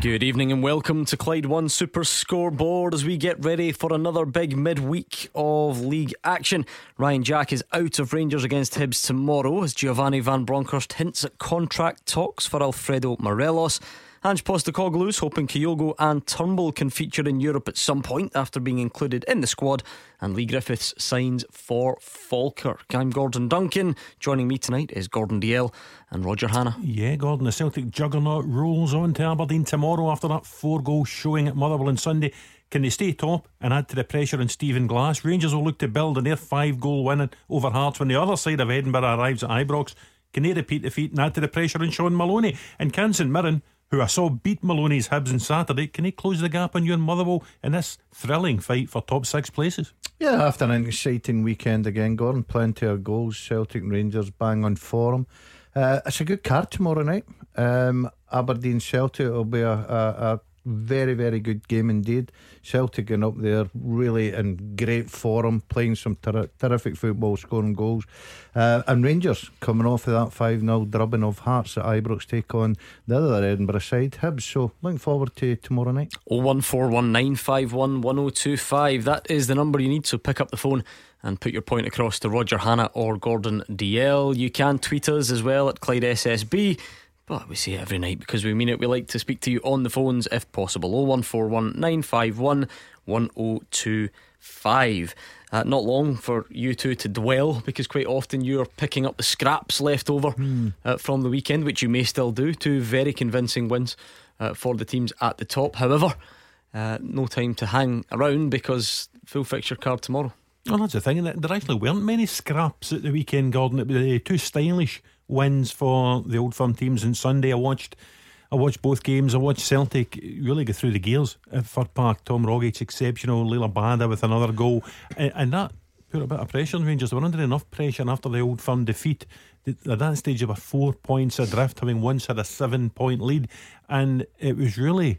Good evening and welcome to Clyde One Super Scoreboard as we get ready for another big midweek of league action. Ryan Jack is out of Rangers against Hibs tomorrow as Giovanni Van Bronckhorst hints at contract talks for Alfredo Morelos. Ange Postecoglou is hoping Kyogo and Turnbull can feature in Europe at some point after being included in the squad. And Leigh Griffiths signs for Falkirk. I'm Gordon Duncan. Joining me tonight is Gordon Dalziel and Roger Hannah. Yeah, Gordon, the Celtic juggernaut rolls on to Aberdeen tomorrow after that four goal showing at Motherwell on Sunday. Can they stay top and add to the pressure on Stephen Glass? Rangers will look to build on their five goal win over Hearts when the other side of Edinburgh arrives at Ibrox. Can they repeat the feat and add to the pressure on Shaun Maloney? And can St Mirren who I saw beat Maloney's Hibs on Saturday, can he close the gap on you and Motherwell in this thrilling fight for top six places? Yeah, after an exciting weekend again, Gordon, plenty of goals. Celtic Rangers bang on form. Uh, it's a good card tomorrow night. Um, Aberdeen Celtic will be a, a, a very, very good game indeed. Celtic going up there really in great form, playing some ter- terrific football, scoring goals. Uh, and Rangers coming off of that 5 0 drubbing of Hearts at Ibrox take on the other Edinburgh side, Hibs. So looking forward to tomorrow night. 01419511025. That is the number you need, so pick up the phone and put your point across to Roger Hannah or Gordon Dalziel. You can tweet us as well at Clyde SSB. But we say it every night because we mean it. We like to speak to you on the phones if possible. 0141 951 1025. Uh, not long for you two to dwell because quite often you're picking up the scraps left over mm. uh, from the weekend, which you may still do. Two very convincing wins uh, for the teams at the top. However, uh, no time to hang around because full fixture card tomorrow. Well, that's the thing. And there actually weren't many scraps at the weekend, Gordon. It was uh, too stylish wins for the old firm teams. And Sunday, I watched. I watched both games. I watched Celtic really go through the gears at Fir Park. Tom Rogic exceptional. Liel Abada with another goal, and, and, that put a bit of pressure on Rangers. They were under enough pressure after the old firm defeat. At that stage, they were four points adrift, having once had a seven-point lead, and it was really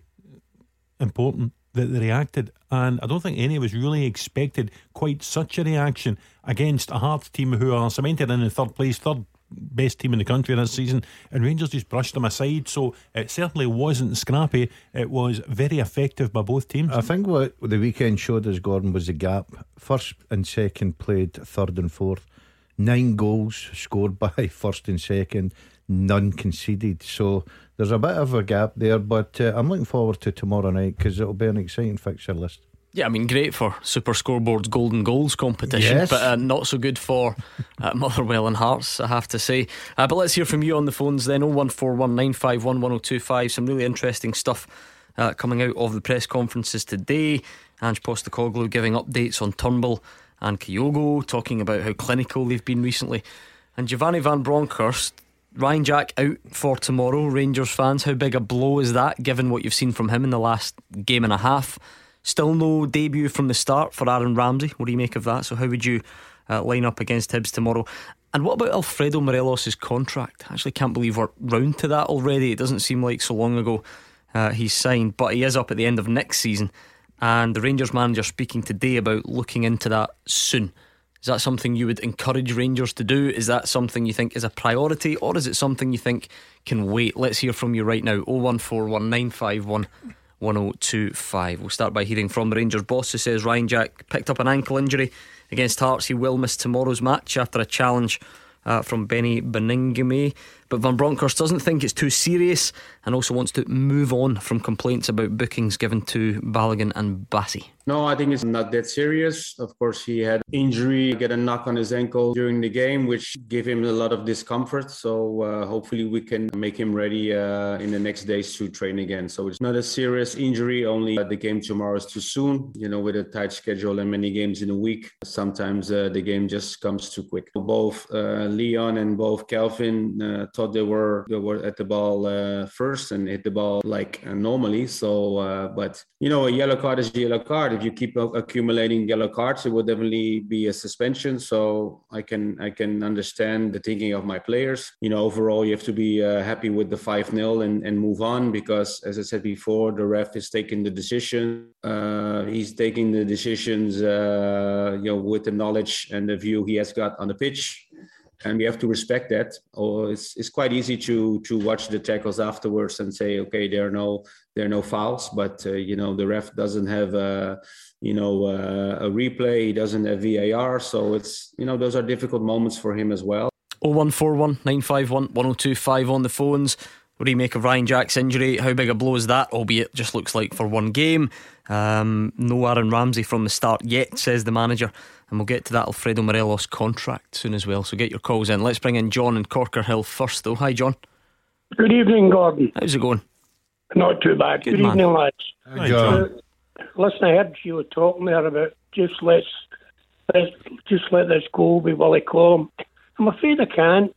important that they reacted. And I don't think any of us really expected quite such a reaction against a Hearts team who are cemented in the third place, third best team in the country this season, and Rangers just brushed them aside. So it certainly wasn't scrappy. It was very effective by both teams. I think what the weekend showed us, Gordon, was the gap. First and second played third and fourth. Nine goals scored by first and second, none conceded. So there's a bit of a gap there, but uh, I'm looking forward to tomorrow night because it'll be an exciting fixture list. Yeah, I mean, great for Super Scoreboard's Golden Goals competition, yes. but uh, not so good for uh, Motherwell and Hearts, I have to say. Uh, but let's hear from you on the phones then 01419511025. Some really interesting stuff uh, coming out of the press conferences today. Ange Postecoglou giving updates on Turnbull and Kyogo, talking about how clinical they've been recently. And Giovanni Van Bronckhorst, Ryan Jack out for tomorrow. Rangers fans, how big a blow is that given what you've seen from him in the last game and a half? Still no debut from the start for Aaron Ramsey. What do you make of that? So, how would you uh, line up against Hibs tomorrow? And what about Alfredo Morelos' contract? I actually can't believe we're round to that already. It doesn't seem like so long ago uh, he's signed, but he is up at the end of next season. And the Rangers manager speaking today about looking into that soon. Is that something you would encourage Rangers to do? Is that something you think is a priority, or is it something you think can wait? Let's hear from you right now. 0141951 1025. We'll start by hearing from the Rangers boss who says Ryan Jack picked up an ankle injury against Hearts. He will miss tomorrow's match after a challenge uh, from Beni Baningime. But Van Bronckhorst doesn't think it's too serious and also wants to move on from complaints about bookings given to Balogun and Bassey. No, I think it's not that serious. Of course, he had injury, get a knock on his ankle during the game, which gave him a lot of discomfort. So uh, hopefully we can make him ready uh, in the next days to train again. So it's not a serious injury. Only uh, the game tomorrow is too soon. You know, with a tight schedule and many games in a week, sometimes uh, the game just comes too quick. Both uh, Leon and both Calvin thought they were they were at the ball uh, first and hit the ball like uh, normally. So, uh, but you know, a yellow card is a yellow card. If you keep accumulating yellow cards, it will definitely be a suspension. So I can I can understand the thinking of my players. You know, overall, you have to be uh, happy with the five 0 and and move on because, as I said before, the ref is taking the decision. Uh, he's taking the decisions, uh, you know, with the knowledge and the view he has got on the pitch and we have to respect that. Or oh, it's, it's quite easy to to watch the tackles afterwards and say, okay, there are no there are no fouls, but uh, you know the ref doesn't have a you know uh, a replay, he doesn't have VAR, so it's you know those are difficult moments for him as well. 0141 951 1025 on the phones. What do you make of Ryan Jack's injury? How big a blow is that? Albeit just looks like for one game. Um, no Aaron Ramsey from the start yet, says the manager. And we'll get to that Alfredo Morelos contract soon as well. So get your calls in. Let's bring in John and Corkerhill first, though. Hi, John. Good evening, Gordon. How's it going? Not too bad. Good, Good evening, lads. Hi, John. Uh, listen, I heard you were talking there about just let's, let's just let this go with Willie Collum. I'm afraid I can't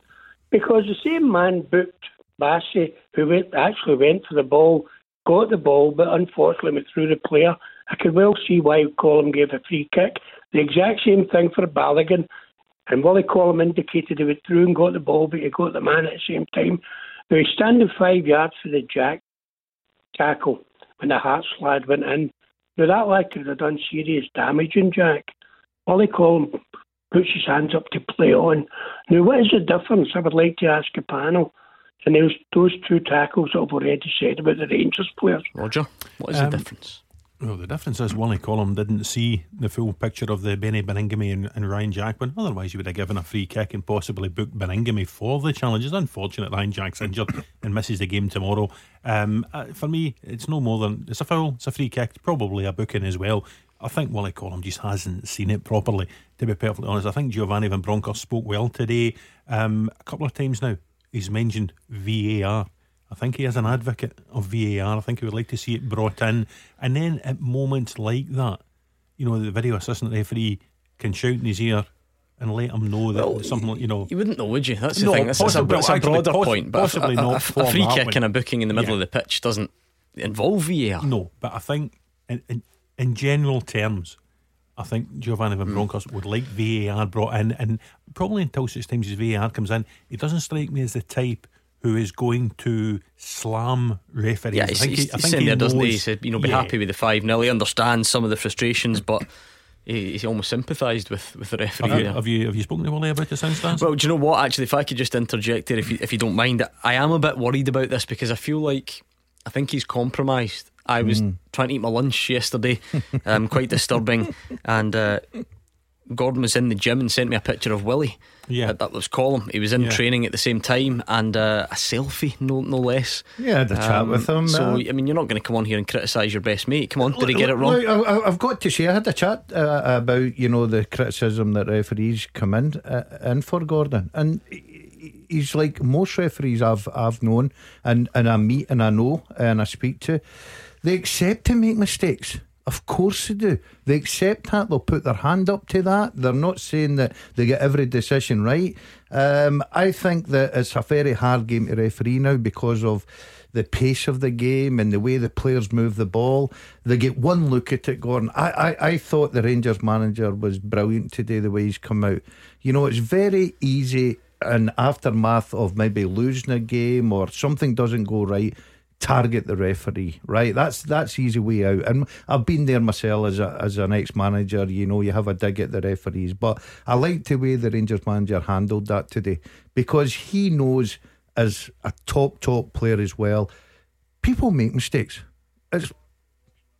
because the same man booked Bassey, who went, actually went for the ball, got the ball, but unfortunately went through the player. I could well see why Collum gave a free kick. The exact same thing for Balogun. And Willie Collum indicated he went through and got the ball, but he got the man at the same time. Now he's standing five yards for the jack tackle when the Hearts lad went in. Now that lad could have done serious damage in Jack. Willie Collum puts his hands up to play on. Now what is the difference? I would like to ask a panel. And those those two tackles that I've already said about the Rangers players. Roger, what is um, the difference? Well, the difference is Willie Collum didn't see the full picture of the Beni Baningime and, and Ryan Jackman. Otherwise, he would have given a free kick and possibly booked Baningime for the challenge. It's unfortunate Ryan Jack's injured and misses the game tomorrow. Um, uh, for me, it's no more than it's a foul, it's a free kick, probably a booking as well. I think Willie Collum just hasn't seen it properly, to be perfectly honest. I think Giovanni Van Bronckhorst spoke well today. Um, a couple of times now, he's mentioned VAR. I think he is an advocate of VAR. I think he would like to see it brought in. And then at moments like that, you know, the video assistant referee can shout in his ear and let him know that well, something, you know. You wouldn't know, would you? That's the no, thing. That's, possibly, a, a, broader point. But possibly a, a, not. A, free kick and a booking in the middle yeah. of the pitch doesn't involve VAR. No, but I think in, in, in general terms, I think Giovanni Van hmm. Bronckhorst would like VAR brought in, and probably until such times as VAR comes in, he doesn't strike me as the type who is going to slam referees. Yeah, he's, I think he's, he, I think saying he there, doesn't he? He said, you know, be yeah. happy with the 5 0. He understands some of the frustrations, but he, he almost sympathised with, with the referee. Have you, have you, have you spoken to Willie about the sound stance? Well, do you know what? Actually, if I could just interject here, if you, if you don't mind, I am a bit worried about this because I feel like I think he's compromised. I was mm. trying to eat my lunch yesterday, um, quite disturbing, and uh, Gordon was in the gym and sent me a picture of Willie. Yeah, that was Collum. He was in yeah. training at the same time and uh, a selfie, no no less. Yeah, I had a chat um, with him. So uh, I mean, you're not going to come on here and criticise your best mate. Come on, did he get it wrong? Look, I, have got to say, I had a chat uh, about you know the criticism that referees come in uh, in for Gordon, and he's like most referees I've I've known and and I meet and I know and I speak to. They accept to make mistakes. Of course they do. They accept that. They'll put their hand up to that. They're not saying that they get every decision right. Um, I think that it's a very hard game to referee now because of the pace of the game and the way the players move the ball. They get one look at it, Gordon. I, I, I thought the Rangers manager was brilliant today, the way he's come out. You know, it's very easy in aftermath of maybe losing a game or something doesn't go right target the referee, right? That's that's easy way out. And I've been there myself as a, as an ex manager. You know, you have a dig at the referees, but I like the way the Rangers manager handled that today because he knows as a top top player as well. People make mistakes. It's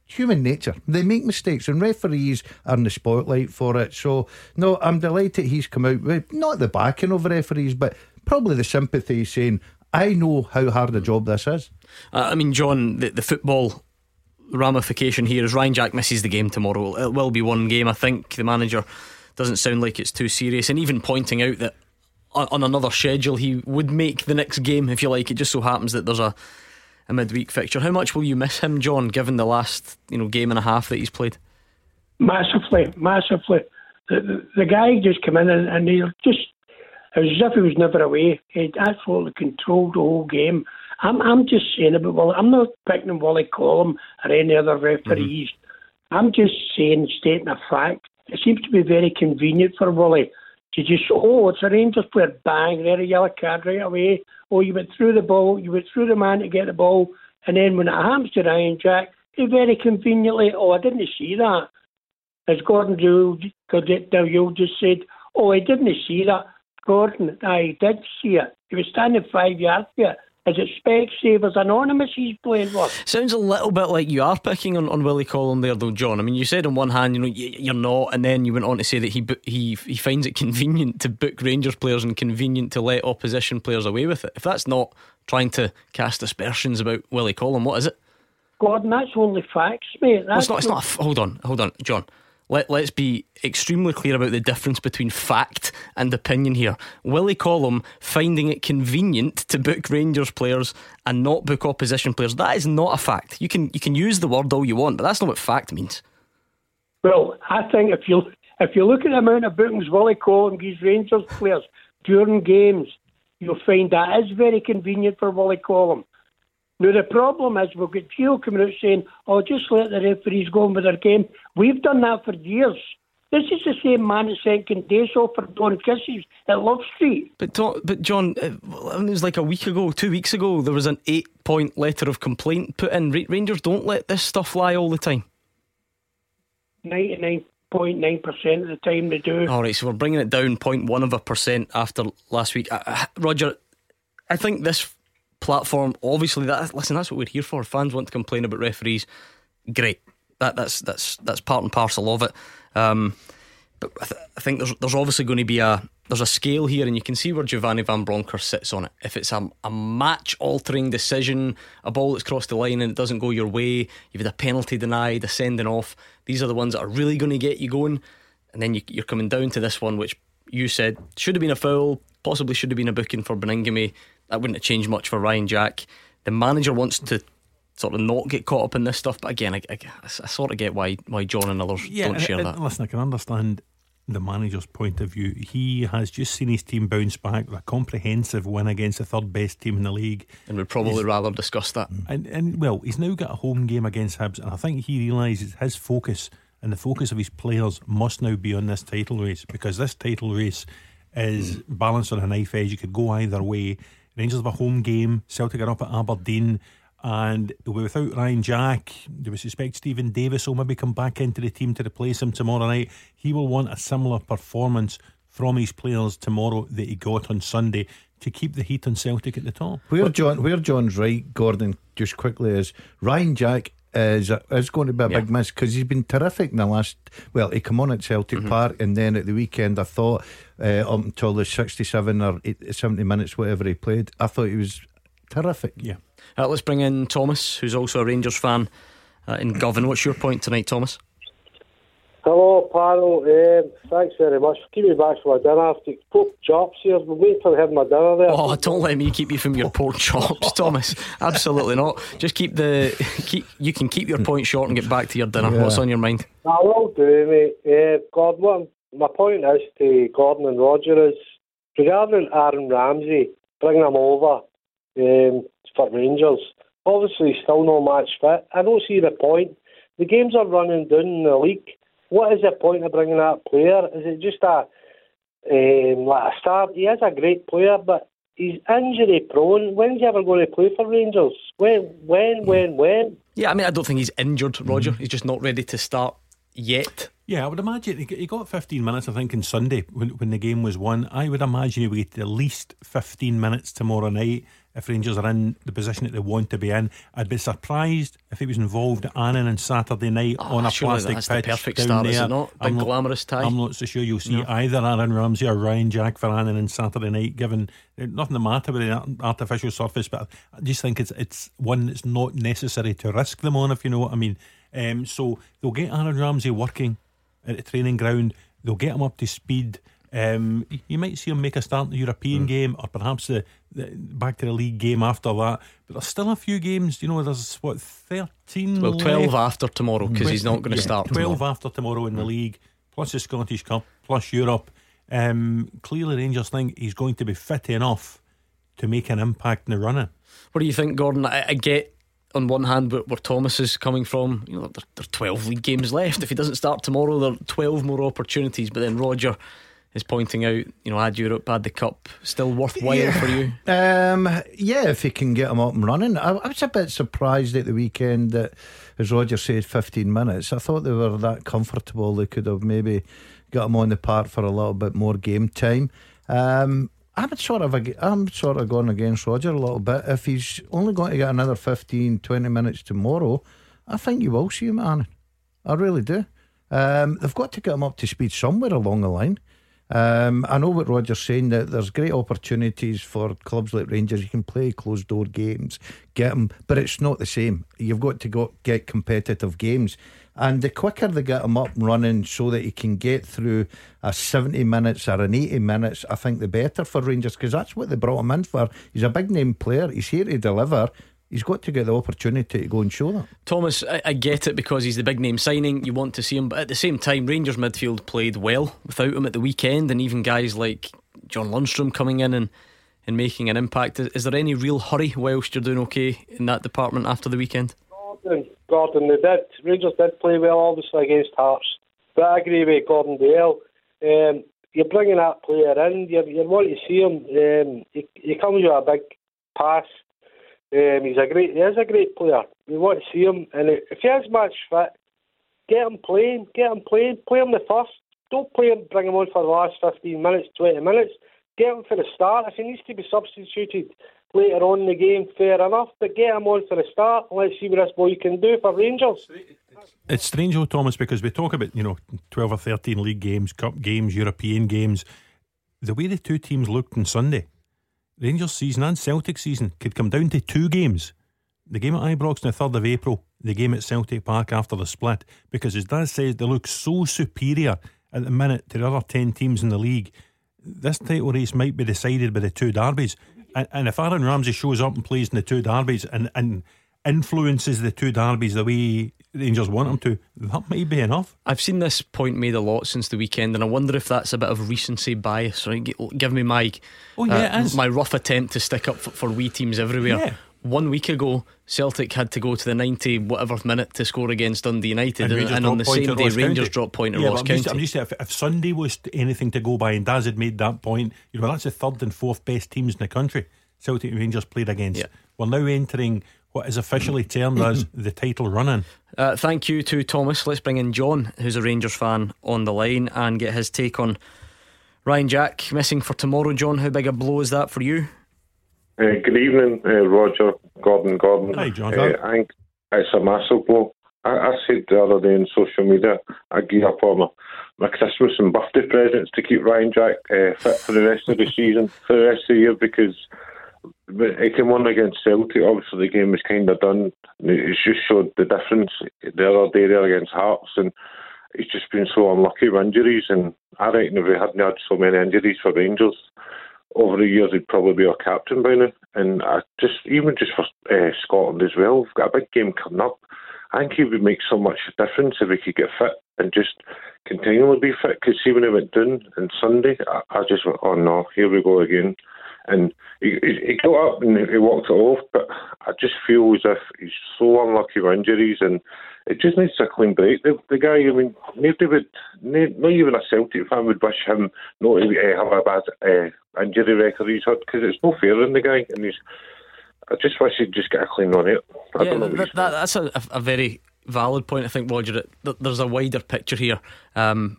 human nature. They make mistakes, and referees are in the spotlight for it. So, no, I'm delighted he's come out with not the backing of referees, but probably the sympathy saying, I know how hard a job this is. Uh, I mean, John, the, the football ramification here is Ryan Jack misses the game tomorrow. It will be one game. I think the manager doesn't sound like it's too serious, and even pointing out that on, another schedule he would make the next game if you like. It just so happens that there's a a midweek fixture. How much will you miss him, John? Given the last you know game and a half that he's played. Massively, massively. The, the, guy just came in and, and he'll just It was as if he was never away. He absolutely controlled the whole game. I'm, I'm just saying about well, I'm not picking Wally Collum or any other referees. Mm-hmm. I'm just saying, stating a fact. It seems to be very convenient for Wally to just, oh, it's a Rangers player, bang, there a yellow card right away. Oh, you went through the ball, you went through the man to get the ball, and then when it happens to Ryan Jack, he very conveniently, oh, I didn't see that. As Gordon Dalziel just said, oh, I didn't see that. Gordon, I did see it. He was standing five yards there. Is it Specsavers Anonymous he's playing with? Sounds a little bit like you are picking on, on Willie Collum there, though, John. I mean, you said on one hand, you know, you're not, and then you went on to say that he he he finds it convenient to book Rangers players and convenient to let opposition players away with it. If that's not trying to cast aspersions about Willie Collum, what is it? Gordon, that's only facts, mate. That's well, it's not. It's not. A, hold on, hold on, John. Let, let's be extremely clear about the difference between fact and opinion here. Willie Collum finding it convenient to book Rangers players and not book opposition players. That is not a fact. You can you can use the word all you want, but that's not what fact means. Well, I think if you if you look at the amount of bookings Willie Collum gives Rangers players during games, you'll find that is very convenient for Willie Collum. Now, the problem is we've got Gio coming out saying, oh, just let the referees go on with their game. We've done that for years. This is the same man that sent Condeso for Don Kisses at Love Street. But, but John, uh, it was like a week ago, two weeks ago, there was an eight point letter of complaint put in. Rangers don't let this stuff lie all the time. 99.9% of the time they do. All right, so we're bringing it down 0.1 of a percent after last week. Uh, uh Roger, I think this platform. Obviously, that listen, that's what we're here for. Fans want to complain about referees. Great. That that's that's that's part and parcel of it. Um, but I, th- I, think there's there's obviously going to be a there's a scale here, and you can see where Giovanni Van Bronckhorst sits on it. If it's a, a match altering decision, a ball that's crossed the line and it doesn't go your way, you've had a penalty denied, a sending off. These are the ones that are really going to get you going. And then you, you're coming down to this one, which you said should have been a foul, possibly should have been a booking for Baningime that wouldn't have changed much for Ryan Jack. The manager wants to sort of not get caught up in this stuff, but again, I, I, I sort of get why why John and others yeah, don't share that. Listen, I can understand the manager's point of view. He has just seen his team bounce back with a comprehensive win against the third best team in the league, and would probably he's, rather discuss that. And, and well, he's now got a home game against Hibs, and I think he realises his focus and the focus of his players must now be on this title race because this title race is mm. balanced on a knife edge. You could go either way. Rangers have a home game. Celtic are up at Aberdeen. And without Ryan Jack, do we suspect Steven Davis will maybe come back into the team to replace him tomorrow night? He will want a similar performance from his players tomorrow that he got on Sunday to keep the heat on Celtic at the top. Where John, where John's right, Gordon, just quickly is Ryan Jack is is going to be a yeah. big miss because he's been terrific in the last. Well, he came on at Celtic mm-hmm. Park, and then at the weekend, I thought uh, up until the sixty-seven or 80, 70 minutes, whatever he played, I thought he was terrific. Yeah. Uh, let's bring in Thomas, who's also a Rangers fan uh, in Govan. What's your point tonight, Thomas? Hello, panel. Um, thanks very much for keeping me back for my dinner. After pork chops here. I'm waiting for having my dinner there. Oh, don't let me keep you from your pork chops, Thomas. Absolutely not. Just keep the keep. You can keep your point short and get back to your dinner. Yeah. What's on your mind? I will do, mate. Uh, Gordon, my point is to Gordon and Roger is regarding Aaron Ramsey bringing him over um, for Rangers. Obviously, still no match fit. I don't see the point. The games are running down in the league what is the point of bringing that player? Is it just a um, like a start? He is a great player, but he's injury prone. When's he ever going to play for Rangers? When, when, when, when? Yeah, I mean, I don't think he's injured, Roger. Mm. He's just not ready to start yet. Yeah, I would imagine he got 15 minutes, I think, on Sunday when, when the game was won. I would imagine he would get at least 15 minutes tomorrow night if Rangers are in the position that they want to be in. I'd be surprised if he was involved at Annan on Saturday night oh, on a plastic that's pitch the perfect down start, there. Is it not? Big I'm glamorous tie. I'm not so sure you'll see no. either Aaron Ramsey or Ryan Jack for Annan on Saturday night, given nothing the matter with the artificial surface, but I just think it's it's one that's not necessary to risk them on, if you know what I mean. Um, so they'll get Aaron Ramsey working at the training ground. They'll get him up to speed. Um, you might see him make a start in the European mm. game or perhaps the, back to the league game after that. But there's still a few games. You know, there's what thirteen. Well, twelve left. after tomorrow because he's not going to yeah, start. Twelve tomorrow. after tomorrow in the league, plus the Scottish Cup, plus Europe. Um, clearly, Rangers think he's going to be fit enough to make an impact in the running. What do you think, Gordon? I, I get on one hand where, where, Thomas is coming from. You know, there, there are 12 league games left. If he doesn't start tomorrow, there are 12 more opportunities. But then Roger is pointing out, you know, add Europe, add the cup, still worthwhile yeah. for you. Um, yeah, if he can get him up and running. I, I, was a bit surprised at the weekend that, as Roger said, 15 minutes. I thought they were that comfortable. They could have maybe got him on the park for a little bit more game time. Um, I'm sort of I'm sort of going against Roger a little bit. If he's only going to get another 15, 20 minutes tomorrow, I think you will see him, man. I really do. Um, they've got to get him up to speed somewhere along the line. Um, I know what Roger's saying that there's great opportunities for clubs like Rangers. You can play closed door games, get them, but it's not the same. You've got to go get competitive games. And the quicker they get him up and running so that he can get through a 70 minutes or an 80 minutes, I think the better for Rangers because that's what they brought him in for. He's a big name player, he's here to deliver. He's got to get the opportunity to go and show that. Thomas, I, I, get it because he's the big name signing. You want to see him, but at the same time, Rangers midfield played well without him at the weekend, and even guys like John Lundstram coming in and, and making an impact. Is, is there any real hurry whilst you're doing okay in that department after the weekend? Gordon, Gordon, they did. Rangers did play well, obviously against Hearts, but I agree with Gordon Dalziel. Um, you're bringing that player in. You you want to see him. Um, he, he comes with a big pass um, he's a great. He is a great player. We want to see him, and if he is match fit, get him playing. Get him playing. Play him the first. Don't play him. Bring him on for the last fifteen minutes, twenty minutes. Get him for the start. If he needs to be substituted later on in the game, fair enough. But get him on for the start. Let's see what this boy can do for Rangers. It's strange, though, Thomas, because we talk about you know twelve or thirteen league games, cup games, European games. The way the two teams looked on Sunday Rangers season and Celtic season could come down to two games. The game at Ibrox on the 3rd of April, the game at Celtic Park after the split, because as Daz says, they look so superior at the minute to the other 10 teams in the league. This title race might be decided by the two derbies. And, and if Aaron Ramsey shows up and plays in the two derbies and, and influences the two derbies the way Rangers want him to, that might be enough. I've seen this point made a lot since the weekend, and I wonder if that's a bit of recency bias. Right? Give me my oh, yeah, uh, my rough attempt to stick up for, for wee teams everywhere. Yeah. One week ago, Celtic had to go to the 90 whatever minute to score against Dundee United, and, and, and on the same day, Rangers dropped point at yeah, Ross I'm County. Just, I'm just saying, if, if, Sunday was anything to go by, and Daz had made that point, you know, that's the third and fourth best teams in the country. Celtic and Rangers played against. Yeah. We're now entering what is officially termed as the title running. Uh, thank you to Thomas. Let's bring in John, who's a Rangers fan, on the line and get his take on Ryan Jack missing for tomorrow. John, how big a blow is that for you? Uh, good evening, uh, Roger, Gordon, Gordon. Hi, John. Uh, I think it's a massive blow. I, I, said the other day on social media, I gear up all my, my Christmas and birthday presents to keep Ryan Jack uh, fit for the rest of the season, for the rest of the year, because he came on against Celtic. Obviously, the game was kind of done. It just showed the difference the other day there against Hearts, and he's just been so unlucky with injuries. And I reckon if we hadn't had so many injuries for Rangers over the years, he'd probably be our captain by now. And I just even just for uh, Scotland as well, we've got a big game coming up. I think he would make so much difference if he could get fit and just continually be fit. Because see, when he went down on Sunday, I, I just went, oh no, here we go again. And he, he got up and he walked it off, but I just feel as if he's so unlucky with injuries and it just needs a clean break. The, the guy, I mean, nobody would, not even a Celtic fan would wish him not to uh, have a bad uh, injury record he's had because it's no fair in the guy and he's. I just wish he'd just get a clean on it. I yeah, that, that, that's a, a, very valid point. I think, Roger. There's a wider picture here. Um,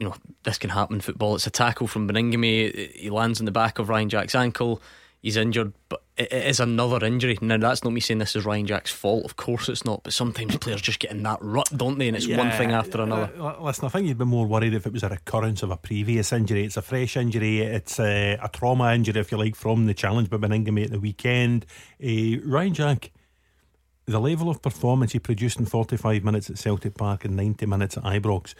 you know, this can happen in football. It's a tackle from Baningime. He lands in the back of Ryan Jack's ankle. He's injured, but it is another injury. Now, that's not me saying this is Ryan Jack's fault. Of course, it's not. But sometimes players just get in that rut, don't they? And it's yeah, one thing after another. Uh, listen, I think you'd be more worried if it was a recurrence of a previous injury. It's a fresh injury. It's a, a trauma injury, if you like, from the challenge by Baningime at the weekend. Uh, Ryan Jack the level of performance he produced in 45 minutes at Celtic Park and 90 minutes at Ibrox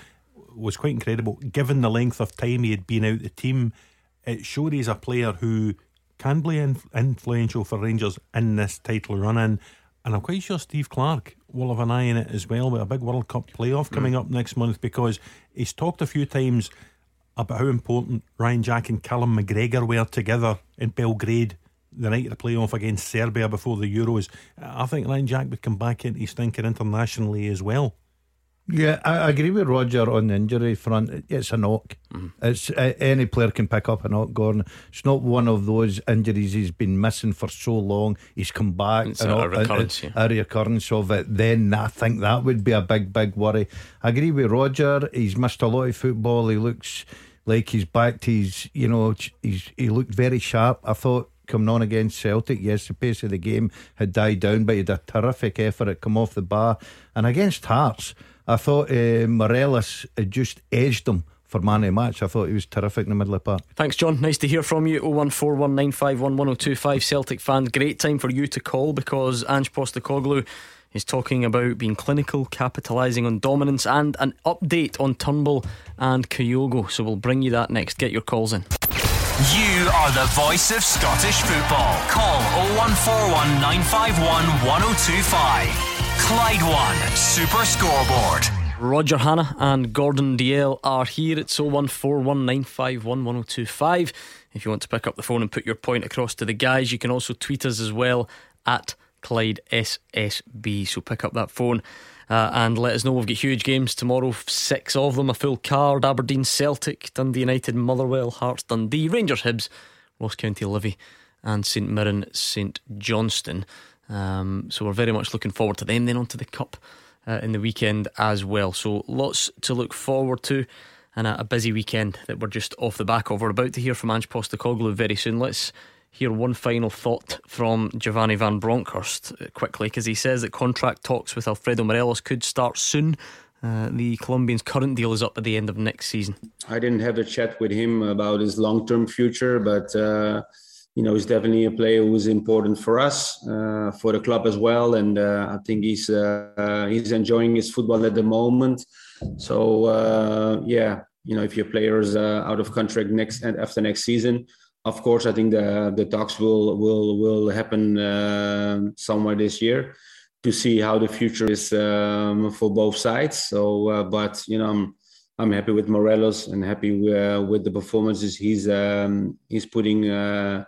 was quite incredible. Given the length of time he had been out the team, it showed he's a player who can be influential for Rangers in this title run in. And I'm quite sure Steve Clarke will have an eye in it as well with a big World Cup playoff coming mm. up next month because he's talked a few times about how important Ryan Jack and Callum McGregor were together in Belgrade the night of the playoff against Serbia before the Euros. I think Ryan Jack would come back into his thinking internationally as well. Yeah, I agree with Roger on the injury front. It's a knock. Mm. It's uh, any player can pick up a knock. Gordon. It's not one of those injuries he's been missing for so long. He's come back. It's a, recurrence. A, a, recurrence of it. Then I think that would be a big, big worry. I agree with Roger. He's missed a lot of football. He looks like he's back to his. You know, he's he looked very sharp. I thought coming on against Celtic. Yes, the pace of the game had died down, but he had a terrific effort at come off the bar. And against Hearts, I thought uh, Morelos had just edged him for man of match. I thought he was terrific in the middle of the park. Thanks, John. Nice to hear from you. 01419511025 Celtic fans. Great time for you to call because Ange Postecoglou is talking about being clinical, capitalising on dominance, and an update on Turnbull and Kyogo. So we'll bring you that next. Get your calls in. You are the voice of Scottish football. Call 0141 951 1025. Clyde One Super Scoreboard. Roger Hannah and Gordon Dalziel are here. It's 01419511025. If you want to pick up the phone and put your point across to the guys, you can also tweet us as well at Clyde SSB. So pick up that phone. Uh, and let us know we've got huge games tomorrow, six of them, a full card Aberdeen Celtic, Dundee United Motherwell, Hearts Dundee, Rangers Hibs, Ross County Livi, and St Mirren St Johnstone. Um, so we're very much looking forward to them. Then on to the Cup uh, in the weekend as well. So lots to look forward to. And a, a, busy weekend that we're just off the back of. We're about to hear from Ange Postecoglou very soon. Let's hear one final thought from Giovanni Van Bronckhorst uh, quickly because he says that contract talks with Alfredo Morelos could start soon. Uh, the Colombian's current deal is up at the end of next season. I didn't have a chat with him about his long term future, but uh, you know, he's definitely a player who is important for us, uh, for the club as well. And uh, I think he's uh, he's enjoying his football at the moment. So uh, yeah, you know, if your player is uh, out of contract next and after next season, of course, I think the the talks will will will happen uh, somewhere this year to see how the future is um, for both sides. So, but you know. I'm, I'm happy with Morelos and happy uh, with the performances he's um, he's putting uh,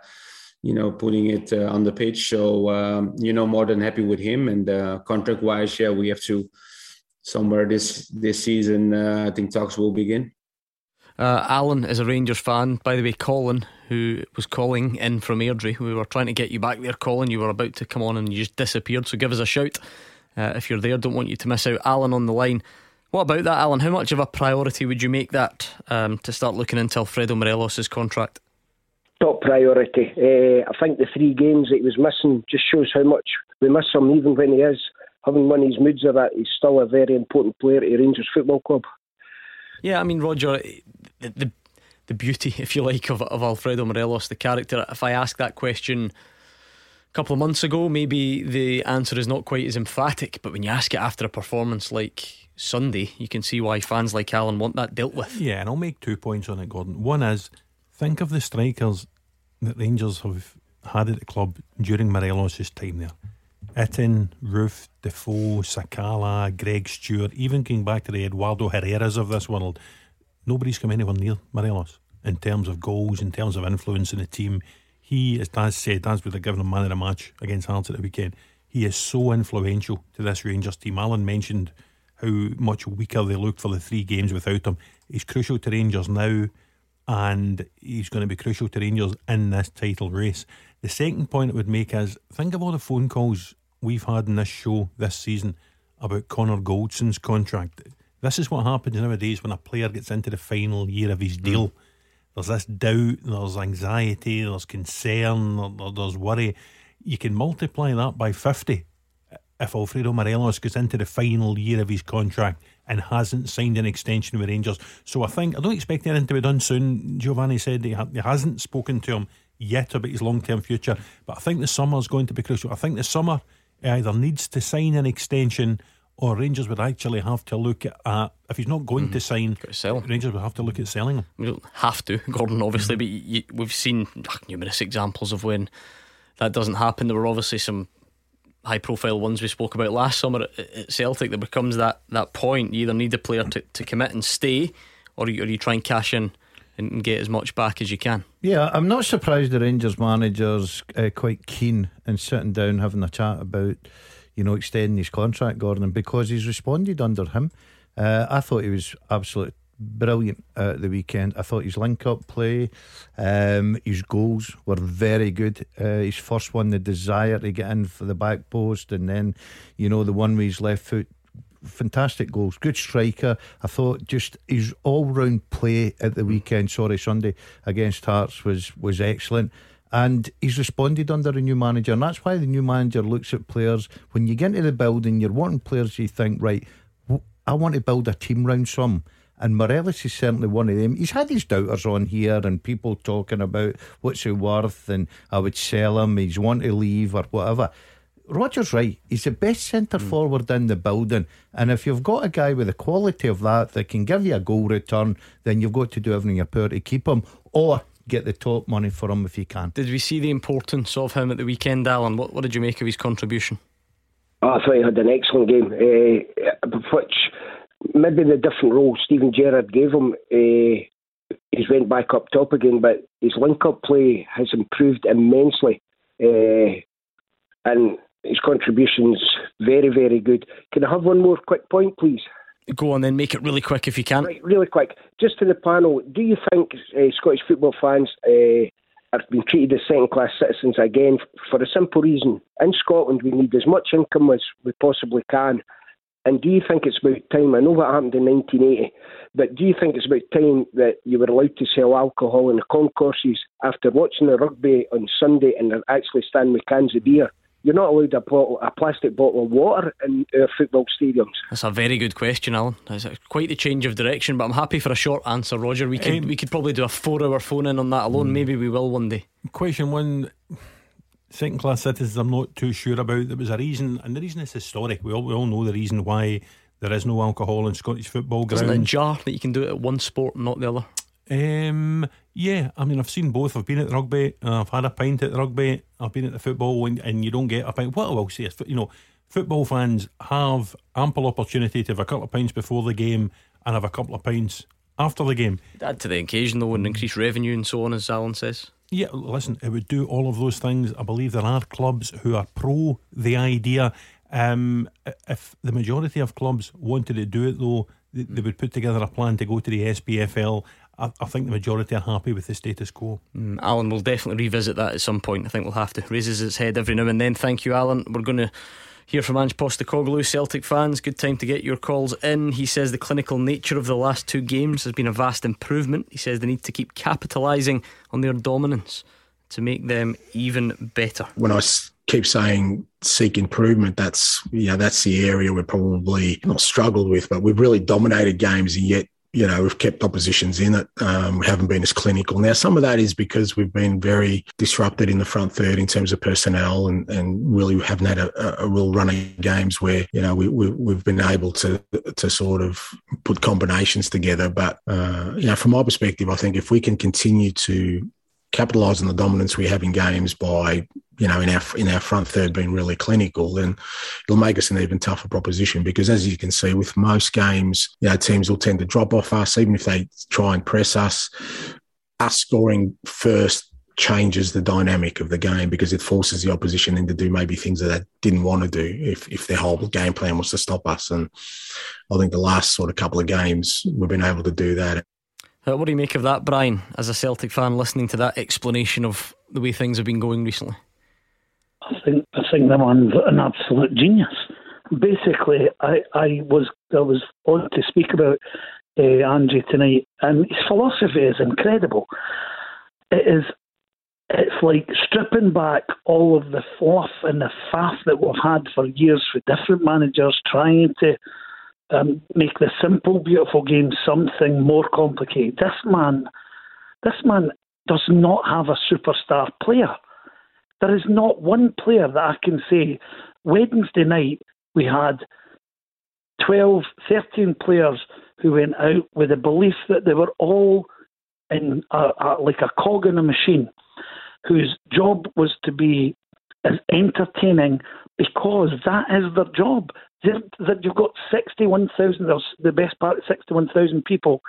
you know putting it uh, on the pitch. So um, you know more than happy with him. And uh, contract wise, yeah, we have to somewhere this this season. Uh, I think talks will begin. Uh, Alan is a Rangers fan. By the way, Colin, who was calling in from Airdrie, we were trying to get you back there, Colin. You were about to come on and you just disappeared. So give us a shout if you're there. Don't want you to miss out. Alan on the line. What about that, Alan? How much of a priority would you make that um, to start looking into Alfredo Morelos' contract? Top priority. Uh, I think the three games that he was missing just shows how much we miss him, even when he is having one of his moods of that. He's still a very important player to Rangers Football Club. Yeah, I mean, Roger, the, the, the beauty, if you like, of, of Alfredo Morelos, the character. If I ask that question a couple of months ago, maybe the answer is not quite as emphatic. But when you ask it after a performance like Sunday, you can see why fans like Alan want that dealt with. Yeah, and I'll make two points on it, Gordon. One is think of the strikers that Rangers have had at the club during Morelos' time there. Itten, Roofe, Defoe, Sakala, Greg Stewart, even going back to the Eduardo Herreras of this world, nobody's come anywhere near Morelos in terms of goals, in terms of influence in the team. He, as Daz said, Daz would have given him man of the match against Hearts at the weekend. He is so influential to this Rangers team. Alan mentioned how much weaker they looked for the three games without him. He's crucial to Rangers now, and he's going to be crucial to Rangers in this title race. The second point it would make is think of all the phone calls we've had in this show this season about Connor Goldson's contract. This is what happens nowadays when a player gets into the final year of his deal. Mm. There's this doubt, there's anxiety, there's concern, there's worry. You can multiply that by 50 if Alfredo Morelos gets into the final year of his contract and hasn't signed an extension with Rangers. So I think I don't expect anything to be done soon. Giovanni said he, ha- he hasn't spoken to him yet about his long term future, but I think the summer is going to be crucial. I think the summer either needs to sign an extension or Rangers would actually have to look at uh, if he's not going mm-hmm. to sign, sell. Rangers would have to look at selling him. We don't have to, Gordon, obviously, mm-hmm. but you, we've seen numerous examples of when that doesn't happen. There were obviously some high profile ones we spoke about last summer at, Celtic, that becomes that, that point. You either need a player to, to commit and stay, or you, or you try and cash in and get as much back as you can. Yeah, I'm not surprised the Rangers manager's uh, quite keen in sitting down having a chat about, you know, extending his contract, Gordon, because he's responded under him. Uh, I thought he was absolutely brilliant at the weekend. I thought his link up play, um, his goals were very good. Uh, his first one, the desire to get in for the back post, and then, you know, the one with his left foot fantastic goals, good striker. I thought just his all round play at the weekend, sorry, Sunday against Hearts was was excellent. And he's responded under a new manager, and that's why the new manager looks at players. When you get into the building, you're wanting players you think, right, I want to build a team round some. And Morelos is certainly one of them. He's had his doubters on here and people talking about what's he worth and I would sell him, he's want to leave or whatever. Roger's right. He's the best centre mm. forward in the building. And if you've got a guy with the quality of that that can give you a goal return, then you've got to do everything in your power to keep him or get the top money for him if you can. Did we see the importance of him at the weekend, Alan? What, what did you make of his contribution? Oh, I thought he had an excellent game, uh, which maybe the different role Steven Gerrard gave him. Uh, he's went back up top again, but his link-up play has improved immensely. Uh, and his contributions very, very good. Can I have one more quick point, please? Go on then, make it really quick if you can. Right, really quick. Just to the panel, do you think uh, Scottish football fans uh, are being treated as second class citizens again for a simple reason? In Scotland, we need as much income as we possibly can. And do you think it's about time? I know what happened in 1980, but do you think it's about time that you were allowed to sell alcohol in the concourses after watching the rugby on Sunday and actually stand with cans of beer? You're not allowed a bottle, a plastic bottle of water in our football stadiums. That's a very good question, Alan. That's quite the change of direction, but I'm happy for a short answer, Roger. We could um, we could probably do a four-hour phone in on that alone. Hmm. Maybe we will one day. Question one. Second class citizens, I'm not too sure about. There was a reason, and the reason is historic. We all, we all know the reason why there is no alcohol in Scottish football grounds. Isn't it a jar that you can do it at one sport and not the other? Um, yeah, I mean, I've seen both. I've been at the rugby, I've had a pint at the rugby, I've been at the football, and, and you don't get a pint. What I will say is, you know, football fans have ample opportunity to have a couple of pints before the game and have a couple of pints after the game. Add to the occasion, though, and increase revenue and so on, as Alan says. Yeah, listen, it would do all of those things. I believe there are clubs who are pro the idea. Um, if the majority of clubs wanted to do it, though, they, they would put together a plan to go to the SPFL I, I, think the majority are happy with the status quo. Mm, Alan will definitely revisit that at some point. I think we'll have to. Raises its head every now and then. Thank you, Alan. We're going to hear from Ange Postecoglou, Celtic fans. Good time to get your calls in. He says the clinical nature of the last two games has been a vast improvement. He says they need to keep capitalising on their dominance to make them even better. When I keep saying seek improvement, that's yeah, that's the area we're probably not struggled with, but we've really dominated games and yet you know, we've kept oppositions in it. Um, we haven't been as clinical. Now, some of that is because we've been very disrupted in the front third in terms of personnel and, and really haven't had a, a real run of games where, you know, we, we, have been able to, to sort of put combinations together. But, uh, you know, from my perspective, I think if we can continue to capitalise on the dominance we have in games by you know, in our in our front third being really clinical, then it'll make us an even tougher proposition. Because as you can see, with most games, you know, teams will tend to drop off us, even if they try and press us. Us scoring first changes the dynamic of the game because it forces the opposition into do maybe things that they didn't want to do if if their whole game plan was to stop us. And I think the last sort of couple of games we've been able to do that. What do you make of that, Brian, as a Celtic fan, listening to that explanation of the way things have been going recently? I think I think the man's an absolute genius. Basically, I, I was I was on to speak about uh, tonight, and his philosophy is incredible. It is it's like stripping back all of the fluff and the faff that we've had for years with different managers trying to um, make the simple, beautiful game something more complicated. This man, this man does not have a superstar player. There is not one player that I can say. Wednesday night, we had 12, 13 players who went out with the belief that they were all in a, a, like a cog in a machine, whose job was to be as entertaining because that is their job. That you've got 61,000, the best part, 61,000 people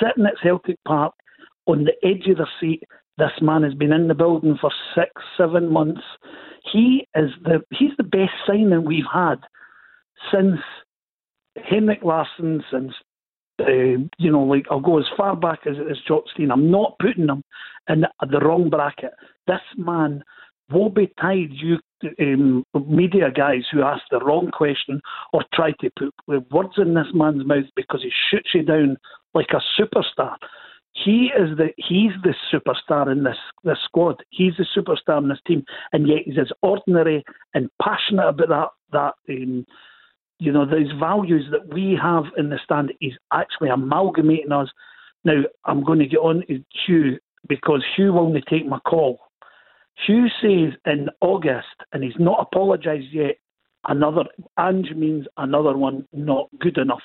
sitting at Celtic Park on the edge of their seat. This man has been in the building for six, seven months. He is the he's the best signing we've had since Henrik Larsson, since uh, you know, like I'll go as far back as, as Jock Stein. I'm not putting him in the, the wrong bracket. This man woe betide you um, media guys who ask the wrong question or try to put words in this man's mouth because he shoots you down like a superstar. He is the he's the superstar in this this squad. He's the superstar in this team, and yet he's as ordinary and passionate about that that um, you know, those values that we have in the stand is actually amalgamating us. Now, I'm going to get on to Hugh because Hugh will only take my call. Hugh says in August, and he's not apologised yet, another, Ange means another one not good enough.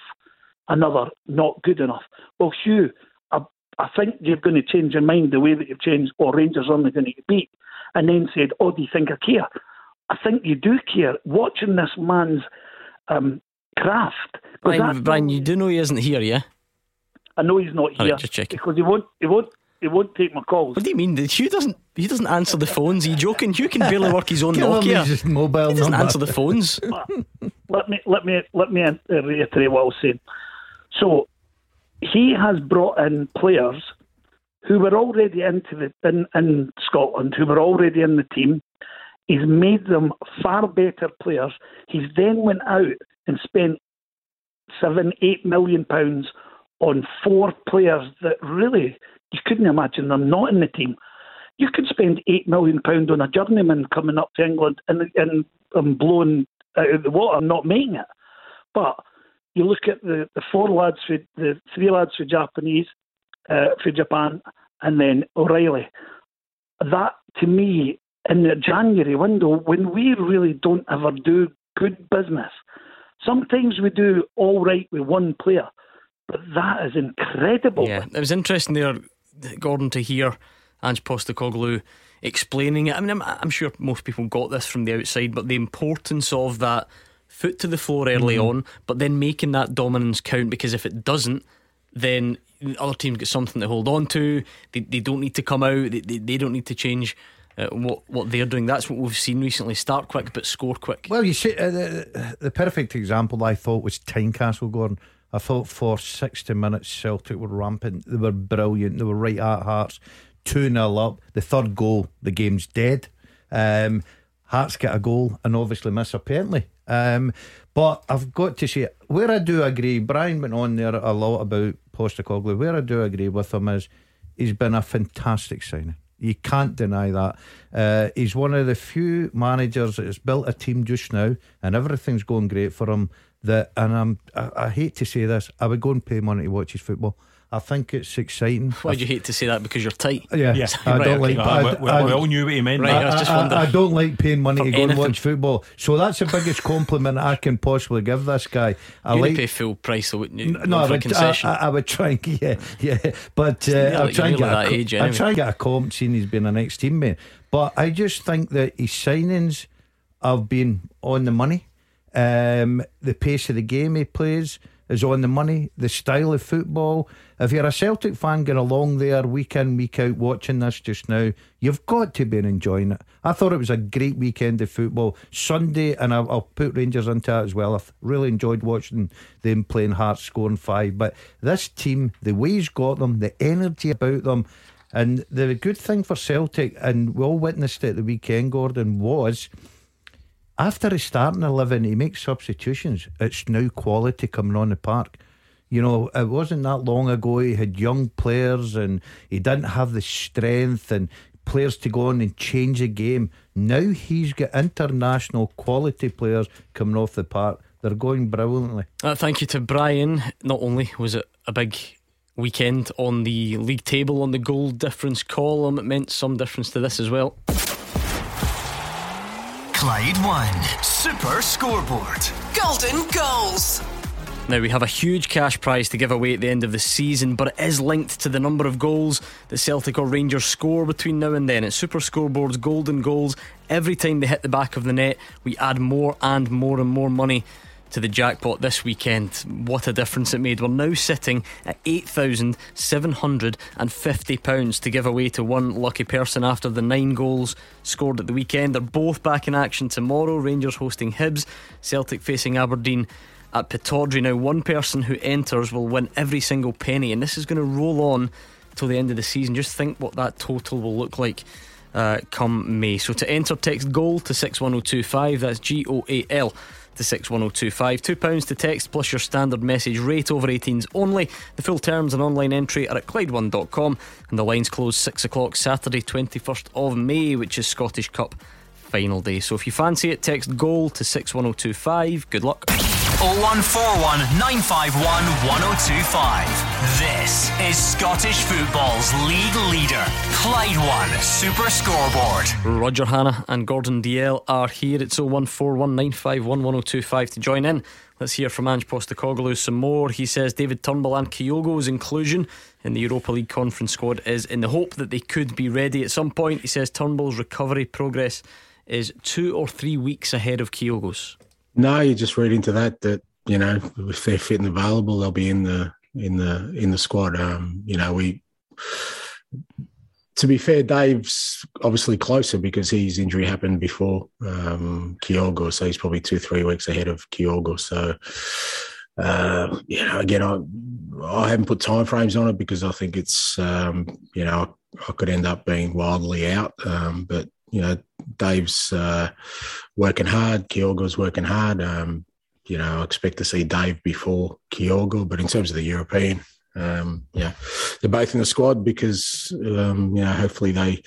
Another not good enough. Well, Hugh, I, I think you're going to change your mind the way that you've changed, or Rangers are only going to get beat. And then said, Oh, do you think I care? I think you do care. Watching this man's um, craft. Brian, Brian, you do know he isn't here, yeah? I know he's not here right, just checking. because he won't. He won't. He won't take my calls. What do you mean? Hugh doesn't. He doesn't answer the phones. Are you joking? Hugh can barely work his own Nokia. his mobile he doesn't number. answer the phones. Ah, let me let me let me uh, reiterate what I was saying. So he has brought in players who were already into the in, in Scotland, who were already in the team. He's made them far better players. He's then went out and spent seven, eight million pounds on four players that really you couldn't imagine them not in the team. You could spend eight million pound on a journeyman coming up to England and and, and blowing out of the water, not making it. But you look at the, the four lads for the three lads for Japanese, uh, for Japan, and then O'Riley. That to me in the January window when we really don't ever do good business. Sometimes we do all right with one player, but that is incredible. Yeah, it was interesting there, Gordon, to hear Ange Postecoglou explaining it. I mean, I'm, I'm sure most people got this from the outside, but the importance of that foot to the floor early Mm-hmm. on, but then making that dominance count because if it doesn't, then other teams get something to hold on to. They, they don't need to come out. They, they, they don't need to change uh, what what they're doing. That's what we've seen recently. Start quick, but score quick. Well, you see, uh, the, the perfect example I thought was Tynecastle, Gordon. I thought for 60 minutes Celtic were rampant. They were brilliant. They were right at Hearts. 2 0 up. The third goal, the game's dead. Um, Hearts get a goal and obviously miss a penalty. Um, but I've got to say, where I do agree, Brian went on there a lot about Postecoglou. Where I do agree with him is he's been a fantastic signing. You can't deny that. Uh, he's one of the few managers that has built a team just now, and everything's going great for him. That, and I'm, I, I hate to say this, I would go and pay money to watch his football. I think it's exciting. Why'd you hate to say that? Because you're tight. Yeah, Yeah. I Right, don't okay. like. I, we, we- I- we all knew what he meant. Right, I was just I, wondering. I don't like paying money to go and watch football. So that's the biggest compliment I can possibly give this guy. I You like would pay full price, though, wouldn't you? no, I Going for a would, I. I, I would try and yeah, yeah, but uh, I'll try and nearly get a, that co- age I'll anyway. try and get a comp seeing he's been an ex teammate. But I just think that his signings have been on the money. Um, the pace of the game he plays is on the money. The style of football. If you're a Celtic fan going along there week in week out watching this just now, you've got to be enjoying it. I thought it was a great weekend of football. Sunday, and I'll, I'll put Rangers into that as well. I've really enjoyed watching them playing Hearts scoring five. But this team, the way he's got them, the energy about them. And the good thing for Celtic, and we all witnessed it the weekend, Gordon, was after his starting 11, he makes substitutions. It's now quality coming on the park. You know, it wasn't that long ago he had young players and he didn't have the strength and players to go on and change the game. Now he's got international quality players coming off the park. They're going brilliantly. Uh, thank you to Brian. Not only was it a big weekend on the league table on the goal difference column, it meant some difference to this as well. Clyde One Super Scoreboard. Golden goals. Now we have a huge cash prize to give away at the end of the season, but it is linked to the number of goals that Celtic or Rangers score between now and then. It's Super Scoreboard's golden goals. Every time they hit the back of the net, we add more and more and more money to the jackpot this weekend. What a difference it made. We're now sitting at £8,750 to give away to one lucky person after the nine goals scored at the weekend. They're both back in action tomorrow. Rangers hosting Hibs, Celtic facing Aberdeen at Pittodrie. Now, one person who enters will win every single penny, and this is going to roll on till the end of the season. Just think what that total will look like uh, come May. So to enter, text GOAL to 61025. That's G O A L to 61025. £2 to text plus your standard message rate over 18s only. The full terms and online entry are at Clyde1.com. And the lines close 6 o'clock Saturday, 21st of May, which is Scottish Cup final day. So if you fancy it, text GOAL to 61025. Good luck. 0141 951 1025. This is Scottish football's league leader, Clyde One Super Scoreboard. Roger Hannah and Gordon Dalziel are here. It's 01419511025 to join in. Let's hear from Ange Postecoglou some more. He says David Turnbull and Kyogo's inclusion in the Europa League conference squad is in the hope that they could be ready at some point. He says Turnbull's recovery progress is two or three weeks ahead of Kyogo's. No, you just read into that that you know if they're fit and available, they'll be in the in the in the squad. Um, you know, we. To be fair, Dave's obviously closer because his injury happened before um, Kyogo, so he's probably two three weeks ahead of Kyogo. So, uh, you know, again, I I haven't put time frames on it because I think it's um, you know I could end up being wildly out, um, but you know, Dave's uh, working hard. Kyogo's working hard. Um, you know, I expect to see Dave before Kyogo, but in terms of the European, um, yeah, they're both in the squad because um, you know, hopefully they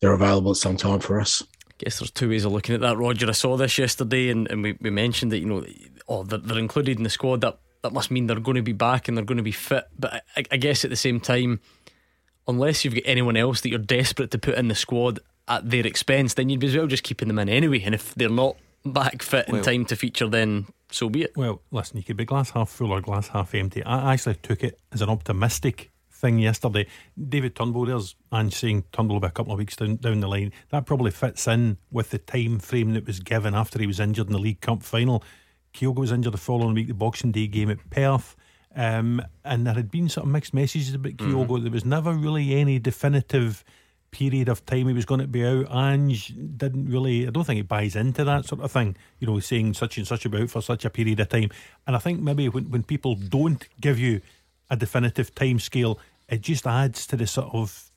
they're available at some time for us. I guess there's two ways of looking at that, Roger. I saw this yesterday, and, and we, we mentioned that you know, oh, they're, they're included in the squad. That that must mean they're going to be back and they're going to be fit. But I, I guess at the same time, unless you've got anyone else that you're desperate to put in the squad, at their expense, then you'd be as well just keeping them in anyway. And if they're not back fit in time to feature, then so be it. Well, listen, you could be glass half full or glass half empty. I actually took it as an optimistic thing yesterday. David Turnbull, there's Ange saying Turnbull will be a couple of weeks down, down the line. That probably fits in with the time frame that was given after he was injured in the League Cup final. Kyogo was injured the following week, the Boxing Day game at Perth. Um, and there had been sort of mixed messages about Kyogo. Mm-hmm. There was never really any definitive period of time he was going to be out. Ange didn't really, I don't think he buys into that sort of thing, you know, saying such and such about for such a period of time. And I think maybe when, when people don't give you a definitive time scale, it just adds to the sort of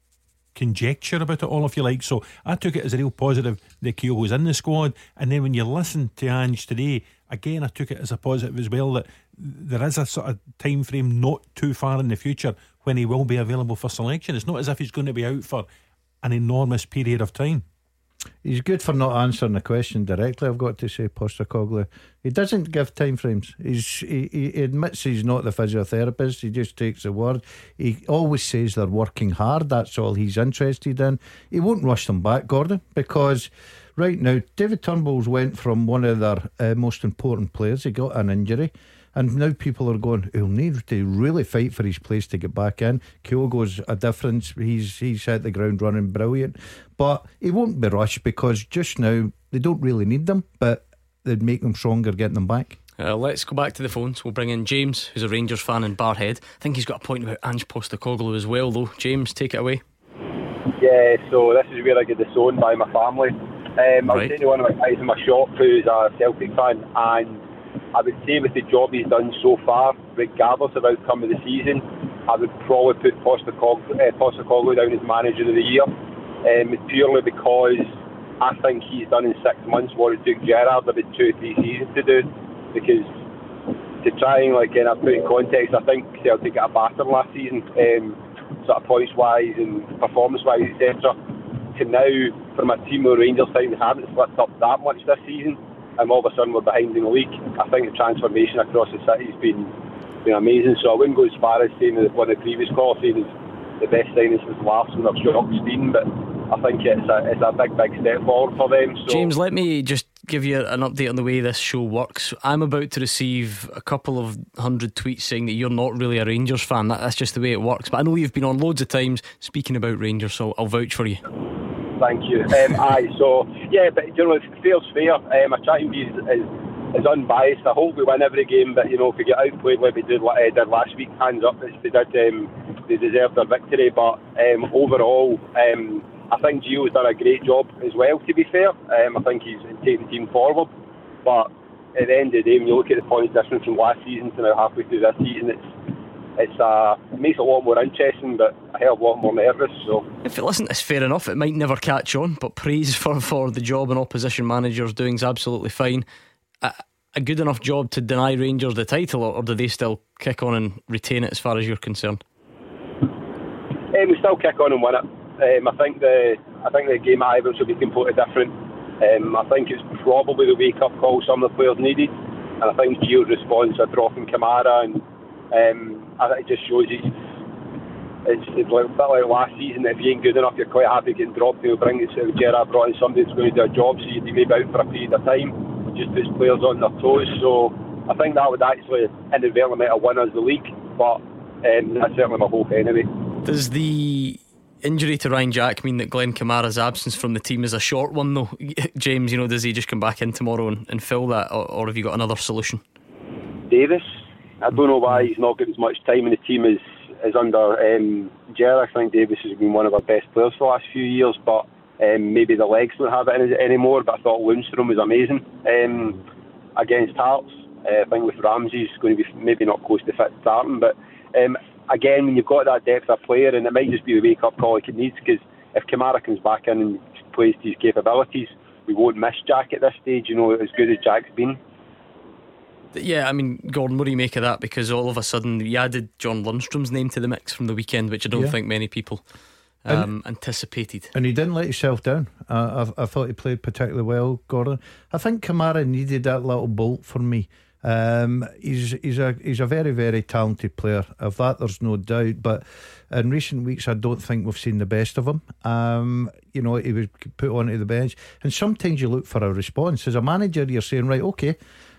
conjecture about it all, if you like. So I took it as a real positive that Kyogo was in the squad. And then when you listen to Ange today, again, I took it as a positive as well that there is a sort of time frame not too far in the future when he will be available for selection. It's not as if he's going to be out for an enormous period of time. He's good for not answering the question directly. I've got to say, Postecoglou. He doesn't give time frames. He's he, he admits he's not the physiotherapist. He just takes the word. He always says they're working hard. That's all he's interested in. He won't rush them back, Gordon, because right now David Turnbull's went from one of their uh, most important players. He got an injury. And now people are going, he'll need to really fight for his place to get back in. Kyogo's a difference. He's he's hit the ground running brilliant. But he won't be rushed because just now they don't really need them, but they'd make them stronger getting them back. Uh, let's go back to the phones. We'll bring in James, who's a Rangers fan in Barrhead. I think he's got a point about Ange Postecoglou as well, though. James, take it away. Yeah, so this is where I get disowned by my family. Um, I was saying to one of my guys in my shop who's a Celtic fan, and I would say with the job he's done so far, regardless of outcome of the season, I would probably put Postecoglou, uh, down as manager of the year, um, purely because I think he's done in six months what it took Gerrard about two or three seasons to do. Because to try and like and I put in context, I think Celtic got a batter last season, um, sort of points wise and performance wise, etc. To now, from a team of Rangers side, haven't slipped up that much this season and all of a sudden we're behind in the league. I think the transformation across the city has been been amazing. So I wouldn't go as far as saying that one of the previous calls saying the best signings was Larsson or Steen, but I think it's a, it's a big, big step forward for them. So. James, let me just give you an update on the way this show works. I'm about to receive a couple of hundred tweets saying that you're not really a Rangers fan. That, that's just the way it works. But I know you've been on loads of times speaking about Rangers, so I'll vouch for you. Thank you. Um, aye, so yeah, but you know, fair's fair. Um, I try and be as, as as unbiased. I hope we win every game, but you know, if we get outplayed like we did, did last week, hands up, they did. Um, they deserve their victory. But um, overall, um, I think Gio's done a great job as well. To be fair, um, I think he's taken the team forward. But at the end of the day, when you look at the points difference from last season to now halfway through this season, it's it's uh, it makes it a lot more interesting, but a hell of a lot more nervous. So, if it listen, it's fair enough. It might never catch on, but praise for for the job an opposition manager's doing is absolutely fine. A, a good enough job to deny Rangers the title, or do they still kick on and retain it as far as you're concerned? Um, we still kick on and win it. Um, I think the I think the game at Ibrox will be completely different. Um, I think it's probably the wake up call some of the players needed, and I think Gio's response a dropping Kamara and um, I think it just shows you it's, it's like, a bit like last season. If you ain't good enough, you're quite happy getting dropped. He'll bring it. So Gerrard brought in somebody that's going to do a job, so you'd be maybe out for a period of time. Just puts players on their toes. So I think that would actually inadvertently might have won us the league, but um, that's certainly my hope anyway. Does the injury to Ryan Jack mean that Glenn Kamara's absence from the team is a short one, though? James, you know, does he just come back in tomorrow and, and fill that, or, or have you got another solution? Davis, I don't know why he's not getting as much time in the team as, as under um, Gerrard. I think Davis has been one of our best players for the last few years, but um, maybe the legs don't have it anymore. But I thought Lundstram was amazing um, against Hearts. Uh, I think with Ramsey, he's going to be maybe not close to fit starting, but um, again, when you've got that depth of player, and it might just be the wake up call he needs, because if Kamara comes back in and plays to his capabilities, we won't miss Jack at this stage. You know, as good as Jack's been. Yeah, I mean, Gordon, what do you make of that? Because all of a sudden you added John Lundstram's name to the mix from the weekend, which I don't yeah. think many people um, and, anticipated. And he didn't let himself down. I, I, I, thought he played particularly well, Gordon. I think Kamara needed that little bolt for me. Um, he's he's a he's a very very talented player. Of that, there's no doubt. But in recent weeks, I don't think we've seen the best of him. Um, you know, he was put onto the bench, and sometimes you look for a response as a manager. You're saying, right, okay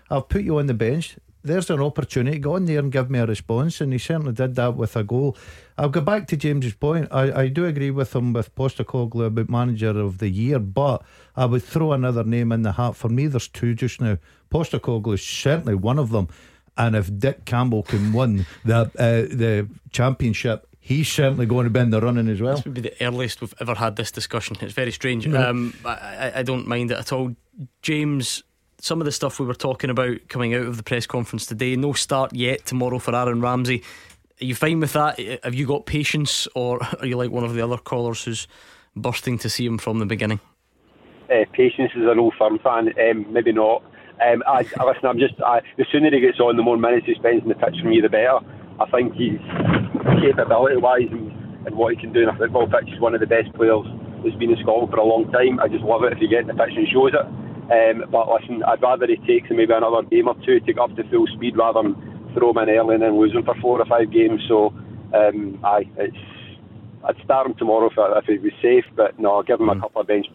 I'll put you on the bench. There's an opportunity. Go on there and give me a response. And he certainly did that with a goal. I'll go back to James's point. I, I do agree with him with Postecoglou about manager of the year, but I would throw another name in the hat. For me, there's two just now. Postecoglou is certainly one of them. And if Dick Campbell can win the uh, the championship, he's certainly going to be in the running as well. This would be the earliest we've ever had this discussion. It's very strange. No. Um, I, I, don't mind it at all. James, some of the stuff we were talking about coming out of the press conference today. No start yet tomorrow for Aaron Ramsey. Are you fine with that? Have you got patience, or are you like one of the other callers who's bursting to see him from the beginning? Uh, patience is an old firm fan. Um, maybe not. Um, I, I, listen, I'm just. I, the sooner he gets on, the more minutes he spends in the pitch for me, the better. I think he's capability-wise and, and what he can do in a football pitch. is one of the best players that's been in Scotland for a long time. I just love it if he gets in the pitch and shows it. Um, but listen, I'd rather he takes maybe another game or two to get up to full speed rather than throw him in early and then lose him for four or five games. So, um, aye, it's I'd start him tomorrow if, if he was safe, but no, I'll give him mm. a couple of bench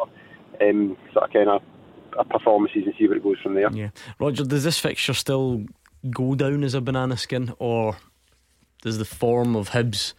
um, sort of kind of performances and see where it goes from there. Yeah, Roger, does this fixture still go down as a banana skin, or does the form of Hibs?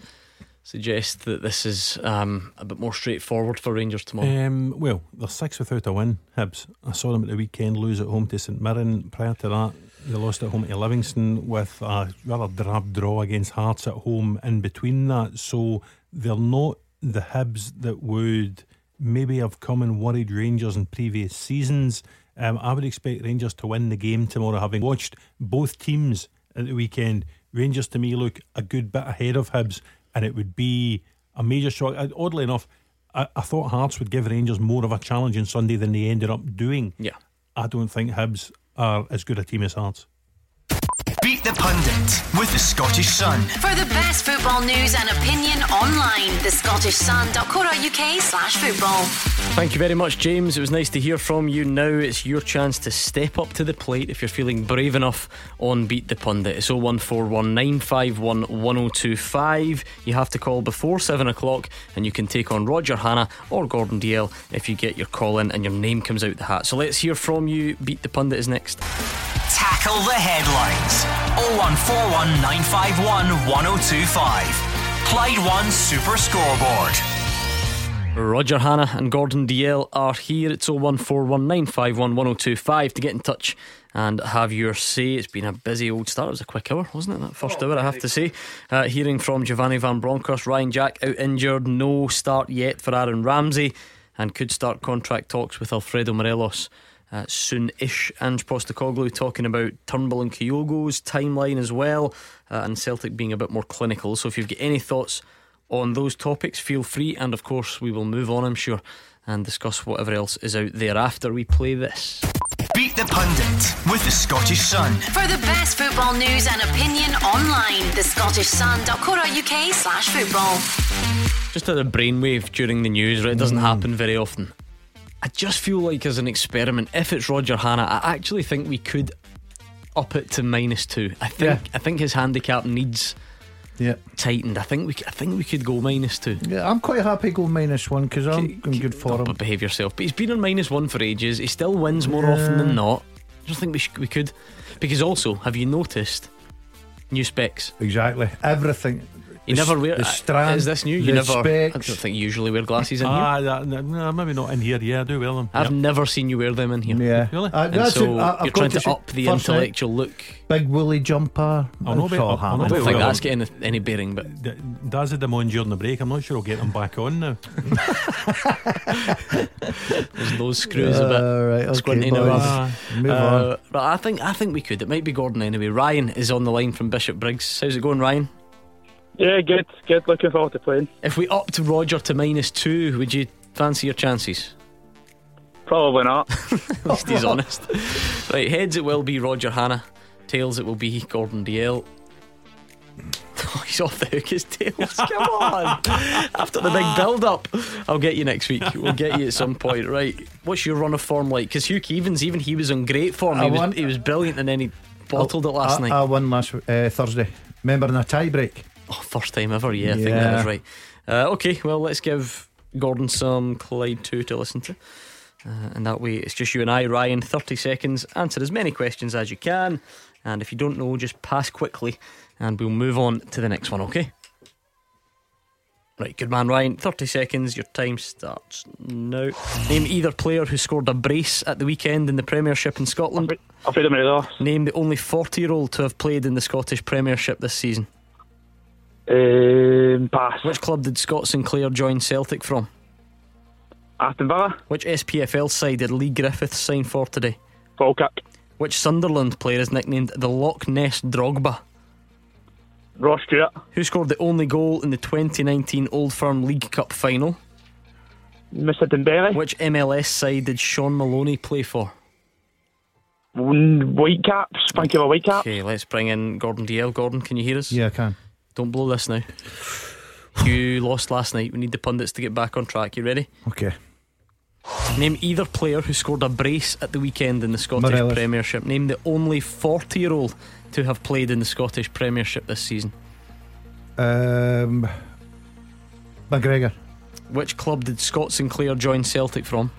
Suggest that this is um, a bit more straightforward for Rangers tomorrow? Um, well, they're six without a win, Hibs. I saw them at the weekend lose at home to St Mirren. Prior to that, they lost at home to Livingston with a rather drab draw against Hearts at home in between that. So they're not the Hibs that would maybe have come and worried Rangers in previous seasons. Um, I would expect Rangers to win the game tomorrow, having watched both teams at the weekend. Rangers to me look a good bit ahead of Hibs and it would be a major shock. Oddly enough, I, I, thought Hearts would give Rangers more of a challenge on Sunday than they ended up doing. Yeah. I don't think Hibs are as good a team as Hearts. Beat the Pundit with the Scottish Sun. For the best football news and opinion online, thescottishsun.co.uk slash football. Thank you very much, James. It was nice to hear from you. Now it's your chance to step up to the plate if you're feeling brave enough on Beat the Pundit. It's 01419511025. You have to call before 7 o'clock and you can take on Roger Hannah or Gordon Dalziel if you get your call in and your name comes out the hat. So let's hear from you. Beat the Pundit is next. Tackle the headlines. 0141 951 1025. Clyde One Super Scoreboard. Roger Hannah and Gordon Dalziel are here. It's 01419511025 to get in touch and have your say. It's been a busy old start. It was a quick hour, wasn't it? That first hour, I have to say. Uh, hearing from Giovanni Van Bronckhorst, Ryan Jack out injured, no start yet for Aaron Ramsey, and could start contract talks with Alfredo Morelos. Uh, soon-ish, Ange Postecoglou talking about Turnbull and Kyogo's timeline as well, uh, and Celtic being a bit more clinical. So if you've got any thoughts on those topics, feel free. And of course, we will move on, I'm sure, and discuss whatever else is out there after we play this. Beat the Pundit with the Scottish Sun. For the best football news and opinion online, the Scottish thescottishsun.co.uk slash football. Just had a brainwave during the news, right? It doesn't happen very often. I just feel like as an experiment, if it's Roger Hannah, I actually think we could up it to minus two. I think Yeah. I think his handicap needs Yeah. tightened. I think we c- I think we could go minus two. Yeah, I'm quite happy go minus one because I'm in good form. But behave yourself. But he's been on minus one for ages. He still wins more often than not. I just think we sh- we could because also have you noticed new specs? Exactly. Everything. You never wear. the uh, strand, is this new? You the never. I don't think you usually wear glasses in here. Ah, that, no, maybe not in here. Yeah, I do wear them. I've Yep. never seen you wear them in here. Yeah. Really? Uh, And that's so it. I- I've you're trying to, say, up the first night, intellectual look. Big woolly jumper. I'll not It's be- I'll- I'll I not happening. don't think well. that's getting any bearing, but D- Daz had them on during the break. I'm not sure I'll get them back on now. there's those screws a bit. All right, okay, squinty boys. now. Move Uh, on. But I think I think we could. It might be Gordon anyway. Ryan is on the line from Bishopbriggs. How's it going, Ryan? Yeah, good, good. Looking forward to playing. If we upped Roger to minus two, would you fancy your chances? Probably not. At least he's honest. Right, heads it will be Roger Hannah. Tails it will be Gordon Dalziel. Oh, he's off the hook, his tails. Come on. After the big build up, I'll get you next week. We'll get you at some point, right? What's your run of form like? Because Hugh Keevins, even he was in great form. I He was, he was brilliant and then he bottled it last I, night. I won last uh, Thursday. Remember in a tie break? Oh, first time ever, yeah, I think that Yeah. was right. Uh, okay, well, let's give Gordon some Clyde 2 to listen to. Uh, and that way, it's just you and I, Ryan. 30 seconds, answer as many questions as you can. And if you don't know, just pass quickly and we'll move on to the next one, okay? Right, good man, Ryan. 30 seconds, your time starts now. Name either player who scored a brace at the weekend in the Premiership in Scotland. Alfredo Morelos. Name the only 40 year old to have played in the Scottish Premiership this season. Um, pass. Which club did Scott Sinclair join Celtic from? Aston Villa. Which SPFL side did Leigh Griffiths sign for today? Falkirk. Which Sunderland player is nicknamed the Loch Ness Drogba? Ross Stewart. Who scored the only goal in the 2019 Old Firm League Cup final? Mr. Dembele. Which MLS side did Shaun Maloney play for? Whitecaps. Thank you for Whitecaps. Okay, let's bring in Gordon Dalziel. Gordon, can you hear us? Yeah, I can. Don't blow this now. You lost last night. We need the pundits to get back on track. You ready? Okay. Name either player who scored a brace at the weekend in the Scottish Morelos. Premiership. Name the only 40 year old to have played in the Scottish Premiership this season. Um, McGregor. Which club did Scott Sinclair join Celtic from?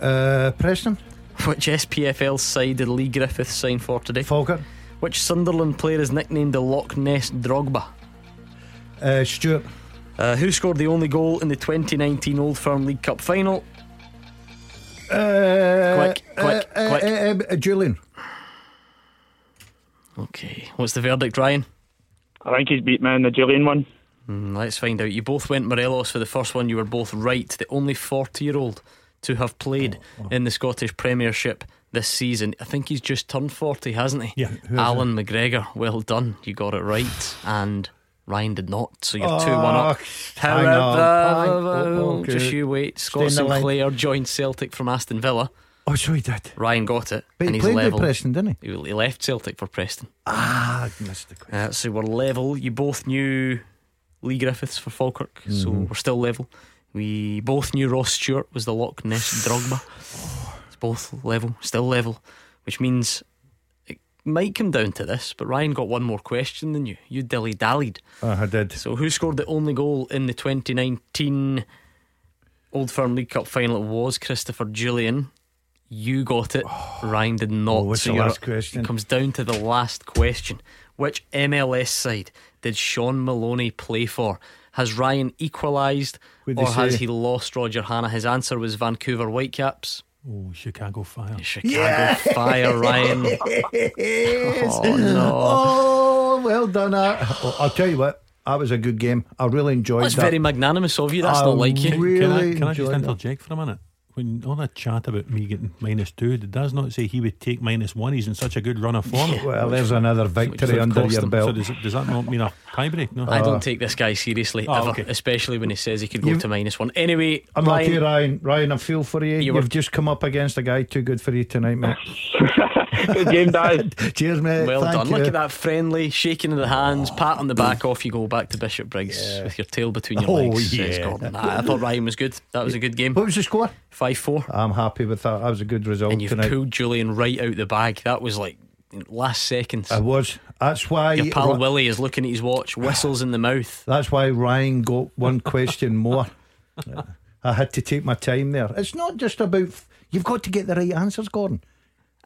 Uh, Preston. Which SPFL side did Leigh Griffiths sign for today? Falkirk. Which Sunderland player is nicknamed the Loch Ness Drogba? Uh, Stewart. Uh, who scored the only goal in the 2019 Old Firm League Cup final? Uh, Quick, quick, uh, quick. Uh, uh, uh, Jullien. Okay, what's the verdict, Ryan? I think he's beat me in the Jullien one. Hmm, let's find out. You both went Morelos for the first one. You were both right. The only 40 year old to have played in the Scottish Premiership this season. I think he's just turned 40, hasn't he? Yeah. Allan McGregor. Well done. You got it right. And Ryan did not. So you're 2 1 Oh, up. hang on, hang- However, oh, okay. just you wait. Scott Stay in the line. Sinclair joined Celtic from Aston Villa. Oh, sure he did. Ryan got it. But and he he's played level. with Preston, didn't he? He left Celtic for Preston. Ah, I missed the question. Uh, so we're level. You both knew Leigh Griffiths for Falkirk, so Mm-hmm. we're still level. We both knew Ross Stewart was the Loch Ness Drogba. Both level, still level, which means it might come down to this. But Ryan got one more question than you. You dilly dallied. Oh, ah, I did. So who scored the only goal in the 2019 Old Firm League Cup final? It was Christopher Jullien. You got it. Oh, Ryan did not. Oh, what's the last question? It comes down to the last question. Which MLS side did Shaun Maloney play for? Has Ryan equalised or has he lost Roger Hannah? His answer was Vancouver Whitecaps. Oh, Chicago Fire. Chicago Fire, Ryan. Oh, no. Oh, well done. uh, oh, I'll tell you what, that was a good game. I really enjoyed That's that. very magnanimous of you. That's I not like you. really can I, can I just enjoyed that. interject for a minute? When all that chat about me getting minus two, it does not say he would take minus one. He's in such a good run of form. Well, there's another victory Which under your him. belt. So does, does that not mean a tiebreak? No, I don't take this guy seriously Oh, ever, okay. especially when he says he could go You- to minus one. Anyway, I'm Ryan, here, Ryan. Ryan, I feel for you. You You were- have just come up against a guy too good for you tonight, mate. Good game, Dad. Cheers, mate. well Thank done. You. Look at that friendly shaking of the hands, oh. pat on the back. Off you go back to Bishopbriggs with your tail between your Oh, legs. yeah. says Nah, I thought Ryan was good. That was a good game. What was the score? Five four. I'm happy with that. That was a good result And you've pulled Jullien right out the bag. That was like last seconds. I was. That's why. Your pal Ri- Willie is looking at his watch, whistles in the mouth. That's why Ryan got one question more. I had to take my time there. It's not just about. You've got to get the right answers, Gordon.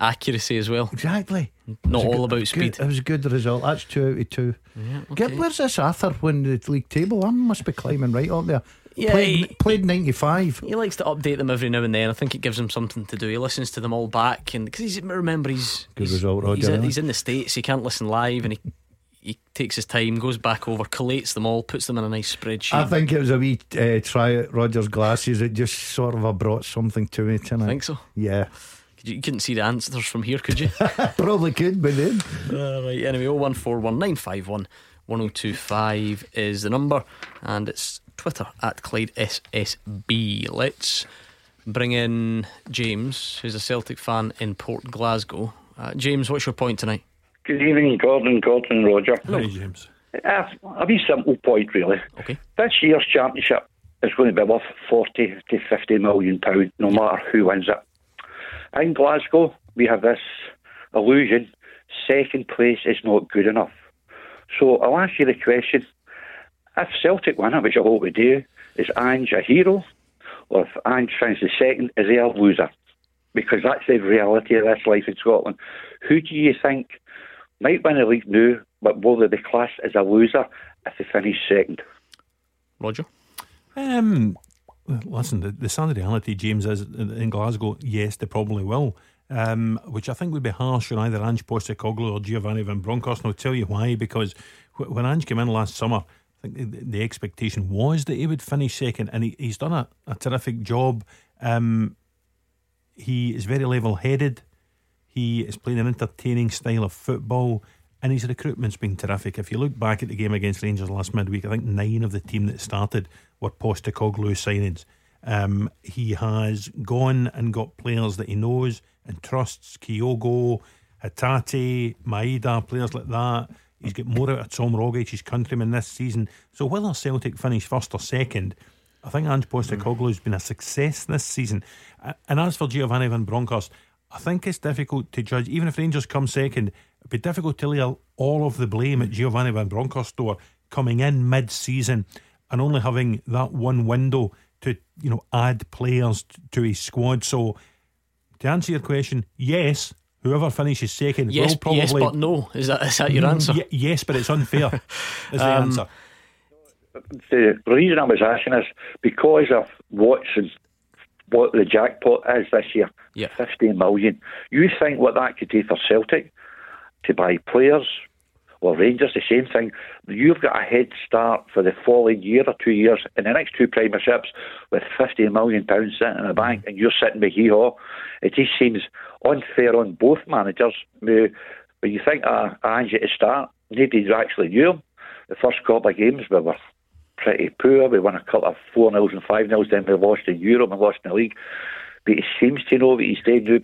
Accuracy as well. Exactly. Not It was a all good- about good- speed. It was a good result. That's two out of two. okay. Get, where's this Arthur when the league table? I must be climbing right up there. Yeah, played, he- played 95. He likes to update them every now and then. I think it gives him something to do. He listens to them all back, and because he's remember he's Good he's, result, Roger, He's, in- he's in the states. He can't listen live, and he he takes his time, goes back over, collates them all, puts them in a nice spreadsheet. I think it was a wee uh, try at Roger's glasses. It just sort of brought something to me tonight. I think so. Yeah. You, couldn't see the answers from here, could you? Probably could, but then. Uh, right, anyway, 0141951 1025 is the number, and it's Twitter at Clyde SSB. Let's bring in James, who's a Celtic fan in Port Glasgow. Uh, James, what's your point tonight? Good evening, Gordon, Gordon, Roger. Hey, James. Uh, a wee simple point, really. Okay. This year's championship is going to be worth 40 to 50 million pounds, no matter who wins it. In Glasgow, we have this illusion second place is not good enough. So I'll ask you the question if Celtic win it, which I hope we do, is Ange a hero? Or if Ange finds the second, is he a loser? Because that's the reality of this life in Scotland. Who do you think might win the league now, but will they be classed as a loser if they finish second? Roger? Um, listen, the, the sad reality, James, is in Glasgow, yes, they probably will. Um, which I think would be harsh on either Ange Postecoglou or Giovanni Van Bronckhorst. And I'll tell you why. Because when Ange came in last summer, I think the, expectation was that he would finish second, and he, he's done a, a terrific job. Um, he is very level headed. He is playing an entertaining style of football, and his recruitment's been terrific. If you look back at the game against Rangers last midweek, I think nine of the team that started were Postecoglou signings. Um, he has gone and got players that he knows and trusts Kyogo, Hatate, Maeda, players like that. He's got more out of Tom Rogic, his countryman, this season. So whether Celtic finish first or second, I think Ange Postecoglou's been a success this season. And as for Giovanni Van Bronckhorst, I think it's difficult to judge. Even if Rangers come second, it'd be difficult to lay all of the blame at Giovanni Van Bronckhorst door coming in mid-season and only having that one window to you know add players to his squad. So to answer your question, yes, whoever finishes second Yes, will probably yes, but no. Is that is that your Mm, answer? ye- yes, but it's unfair. is the Um, answer. The reason I was asking is because of what's what the jackpot is this year, Yeah. 15 million. You think what that could do for Celtic to buy players or Rangers, the same thing. You've got a head start for the following year or two years in the next two premierships with 15 million pounds sitting in the bank and you're sitting with hee haw. It just seems unfair on both managers. Uh, When you think of Ange at the start, nobody actually knew him. The first couple of games we were pretty poor. We won a couple of 4 nils and 5 nils, then we lost in Europe and lost in the league. But he seems to know what he's doing now.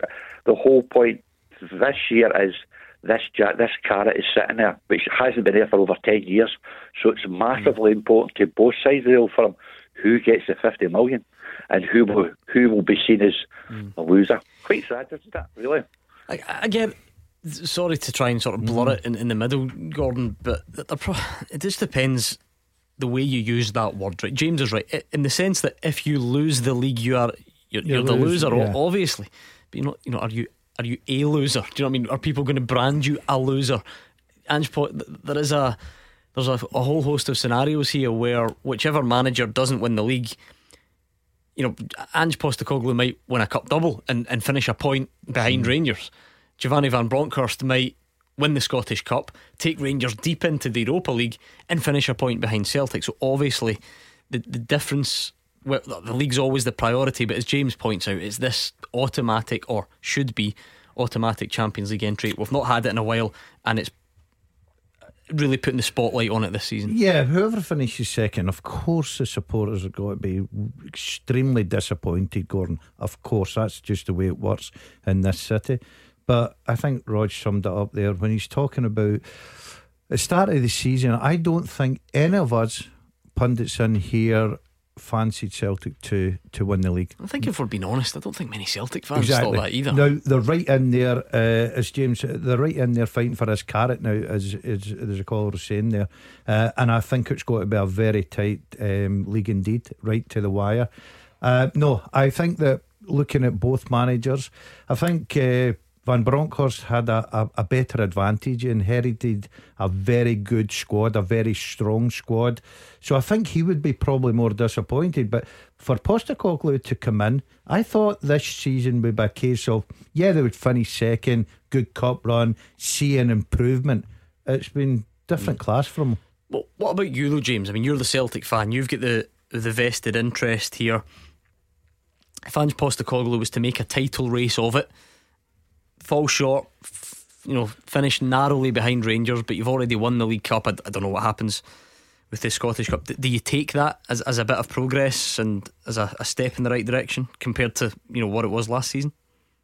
The whole point this year is this ja- this carrot is sitting there, which hasn't been there for over 10 years. So it's mm. massively important to both sides of the old firm who gets the 50 million and who will, who will be seen as mm. a loser. Quite sad, isn't it, really? I, I. Sorry to try and sort of blur mm. it in, in the middle, Gordon, but the, the pro- it just depends the way you use that word. Right, James is right in the sense that if you lose the league, you are you're, You you're the lose, loser, yeah. obviously. But you know, you know, are you are you a loser? Do you know what I mean? Are people going to brand you a loser? Ange, Po- th- there is a there's a, a whole host of scenarios here where whichever manager doesn't win the league, you know, Ange Postecoglou might win a cup double and, and finish a point behind mm. Rangers. Giovanni Van Bronckhorst might win the Scottish Cup, take Rangers deep into the Europa League, and finish a point behind Celtic. So obviously, the the difference. Well, the league's always the priority, but as James points out, it's this automatic or should be automatic Champions League entry. We've not had it in a while, and it's really putting the spotlight on it this season. Yeah, whoever finishes second, of course, the supporters are going to be extremely disappointed, Gordon. Of course, that's just the way it works in this city. But I think Rog summed it up there when he's talking about the start of the season. I don't think any of us pundits in here fancied Celtic to to win the league. I think if we're being honest, I don't think many Celtic fans exactly. thought that either. Now they're right in there, uh, as James, they're right in there fighting for his carrot now, as as, as a caller was saying there, uh, and I think it's going to be a very tight um, league indeed, right to the wire. Uh, no, I think that looking at both managers, I think. Van Bronckhorst had a, a, a, better advantage, inherited a very good squad, a very strong squad. So I think he would be probably more disappointed. But for Postecoglou to come in, I thought this season would be a case of, yeah, they would finish second, good cup run, see an improvement. It's been different mm. class from Well, what about you, though, James? I mean, you're the Celtic fan. You've got the the vested interest here. If Ange Postecoglou was to make a title race of it, fall short, you know, finish narrowly behind Rangers, but you've already won the League Cup. I, don't know what happens with the Scottish Cup. Do, do you take that as, as a bit of progress and as a, a, step in the right direction compared to you know what it was last season?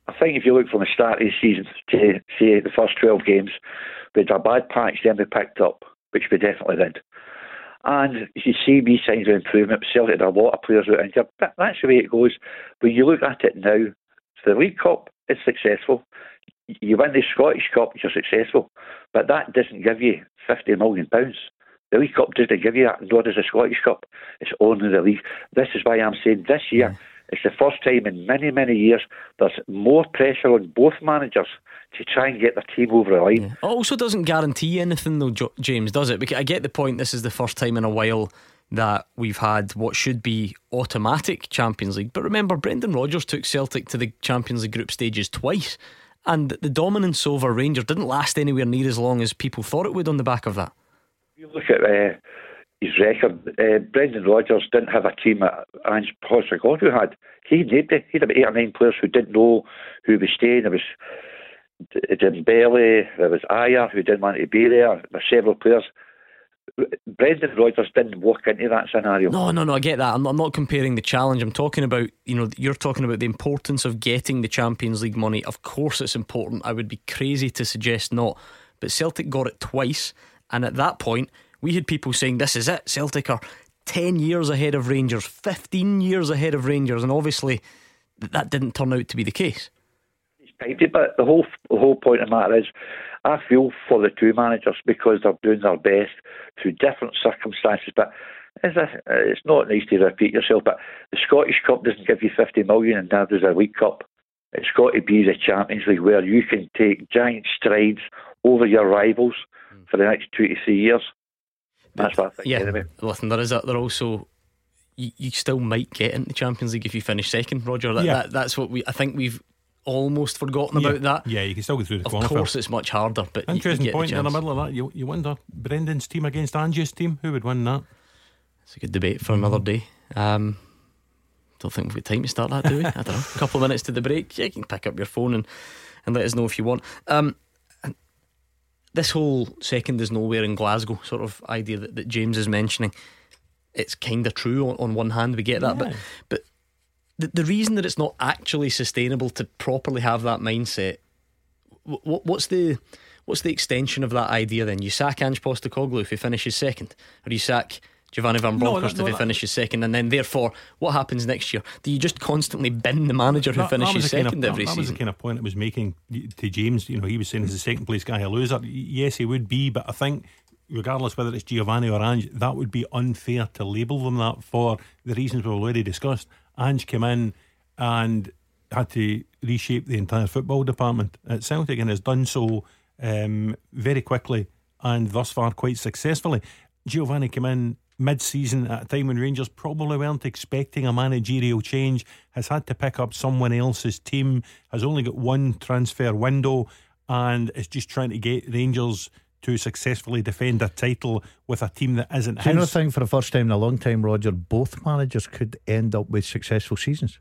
I think if you look from the start of the season to say the first twelve games, we had a bad patch, then we picked up, which we definitely did. And you see me signs of improvement. Celtic had a lot of players out injured. That's the way it goes. When you look at it now, the League Cup is successful you win the Scottish Cup, you're successful, but that doesn't give you fifty million pounds. The League Cup doesn't give you that, nor does the Scottish Cup. It's only the league. This is why I'm saying this year. Mm. Yeah. It's the first time in many, many years there's more pressure on both managers to try and get their team over the line. Yeah. It also doesn't guarantee anything, though, James, does it? Because I get the point. This is the first time in a while that we've had what should be automatic Champions League. But remember, Brendan Rodgers took Celtic to the Champions League group stages twice. And the dominance over Rangers didn't last anywhere near as long as people thought it would on the back of that. You look at uh, his record. Uh, Brendan Rodgers didn't have a team that Ange Postecoglou had. He. He had about eight or nine players who didn't know who was staying. There was Dembele, there was Ajer who didn't want to be there. There were several players Brendan Rodgers didn't walk into that scenario. No, no, no. I get that. I'm not, I'm not, comparing the challenge. I'm talking about, you know, you're talking about the importance of getting the Champions League money. Of course, it's important. I would be crazy to suggest not. But Celtic got it twice. And at that point, we had people saying, this is it. Celtic are 10 years ahead of Rangers, 15 years ahead of Rangers. And obviously, that didn't turn out to be the case. But the whole, the whole point of that is I feel for the two managers because they're doing their best through different circumstances. But it's, a, it's not nice to repeat yourself, but the Scottish Cup doesn't give you 50 million and neither does a League Cup. It's got to be the Champions League where you can take giant strides over your rivals mm. for the next two to three years. That's what I think. Yeah, anyway. listen, there is a, there also you, you still might get into the Champions League if you finish second, Roger. That, yeah. That, that's what we. I think we've almost forgotten yeah. about that. Yeah, you can still go through the Of course, it's much harder, but interesting point the in the middle of that. You you wonder Brendan's team against Ange's team, who would win that? It's a good debate for another day. Um, don't think we've got time to start that, do we? I don't know. A couple of minutes to the break. Yeah, you can pick up your phone and, and let us know if you want. Um, this whole second is nowhere in Glasgow sort of idea that, that James is mentioning, it's kind of true on, on one hand. We get that, yeah. but but the, the reason that it's not actually sustainable to properly have that mindset, what, what's the what's the extension of that idea then? You sack Ange Postecoglou if he finishes second, or you sack Giovanni Van Bronckhorst no, no, if he finishes second, and then therefore what happens next year? Do you just constantly bin the manager who that, finishes that second kind of, every that, season? That was the kind of point it was making to James. You know, he was saying as a second place guy a loser. Yes, he would be, but I think regardless whether it's Giovanni or Ange, that would be unfair to label them that for the reasons we've already discussed. Ange came in and had to reshape the entire football department at Celtic and has done so um, very quickly and thus far quite successfully. Giovanni came in mid season at a time when Rangers probably weren't expecting a managerial change, has had to pick up someone else's team, has only got one transfer window, and is just trying to get Rangers to successfully defend a title with a team that isn't Do his. you not think for the first time in a long time, Roger, both managers could end up with successful seasons?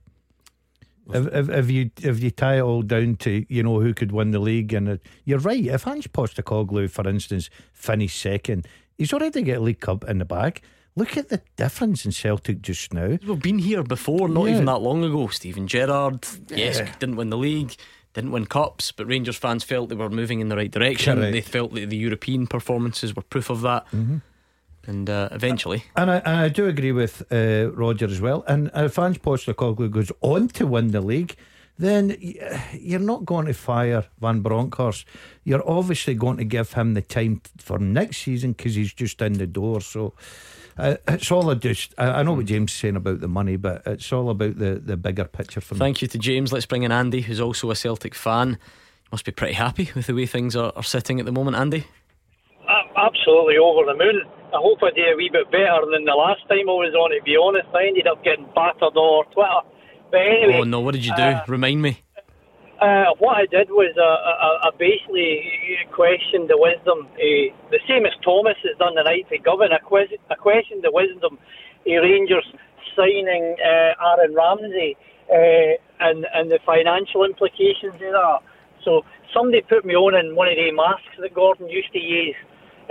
If, if, if you if you tie it all down to you know who could win the league and it, you're right if Ange Postecoglou for instance finished second he's already got a League Cup in the bag look at the difference in Celtic just now We've been here before, not Yeah. even that long ago. Steven Gerrard, yes, Yeah. didn't win the league, didn't win cups, but Rangers fans felt they were moving in the right direction. Correct. They felt that the European performances were proof of that. Mhm. And uh, eventually, And I, and I do agree with uh, Roger as well. And if Ange Postecoglou goes on to win the league, then you're not going to fire Van Bronckhorst. You're obviously going to give him the time for next season because he's just in the door. So uh, it's all a just. I, I know what James is saying about the money, but it's all about the, the bigger picture for me. thank you to James. Let's bring in Andy, who's also a Celtic fan. Must be pretty happy with the way things are, are sitting at the moment, Andy. A- absolutely over the moon. I hope I do a wee bit better than the last time I was on. It to be honest, I ended up getting battered all over Twitter. But anyway, oh no, what did you do? uh, Remind me. Uh, what I did was uh, I, I basically questioned the wisdom, uh, the same as Thomas has done the night to Govan. I, I questioned the wisdom of Rangers signing uh, Aaron Ramsey uh, and and the financial implications of that. So somebody put me on in one of the masks that Gordon used to use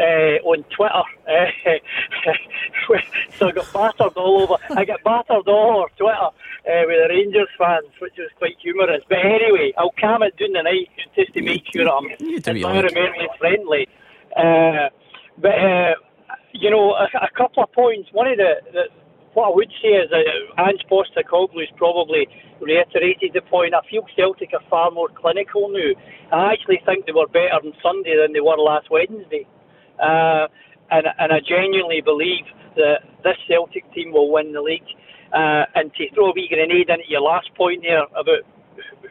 uh, on Twitter. Uh, so I got battered all over. I got battered all over Twitter uh, with the Rangers fans, which was quite humorous. But anyway, I'll calm it down tonight just to make sure I'm do what you like. environmentally friendly. Uh, but uh, you know, a, a couple of points. One of the, the what I would say is that Ange Postecoglou's probably reiterated the point. I feel Celtic are far more clinical now. I actually think they were better on Sunday than they were last Wednesday. Uh, and, and I genuinely believe that this Celtic team will win the league. Uh, and to throw a wee grenade into your last point there about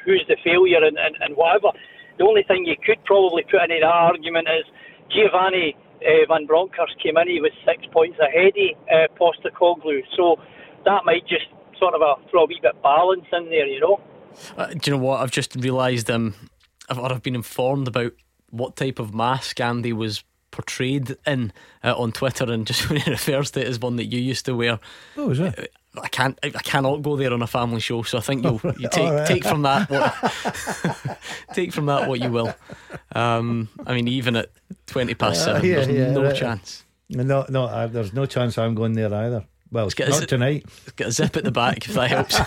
who's the failure and, and, and whatever, the only thing you could probably put into that argument is Giovanni uh, Van Bronckhorst came in, he was six points ahead of uh, Postecoglou. So that might just sort of uh, throw a wee bit of balance in there, you know. Uh, do you know what? I've just realised um, I've, or I've been informed about what type of mask Andy was portrayed in uh, on Twitter, and just when he refers to it as one that you used to wear. Oh, is it? I can't. I cannot go there on a family show, so I think you'll you take right. take from that what take from that what you will. Um, I mean, even at twenty past Uh, seven, yeah, there's yeah, no right. chance. No, no, I, there's no chance I'm going there either. Well, a not tonight. Get a zip at the back if that helps.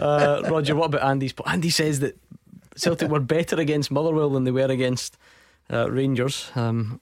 uh, Roger, what about Andy's? Andy says that Celtic were better against Motherwell than they were against uh, Rangers. Um,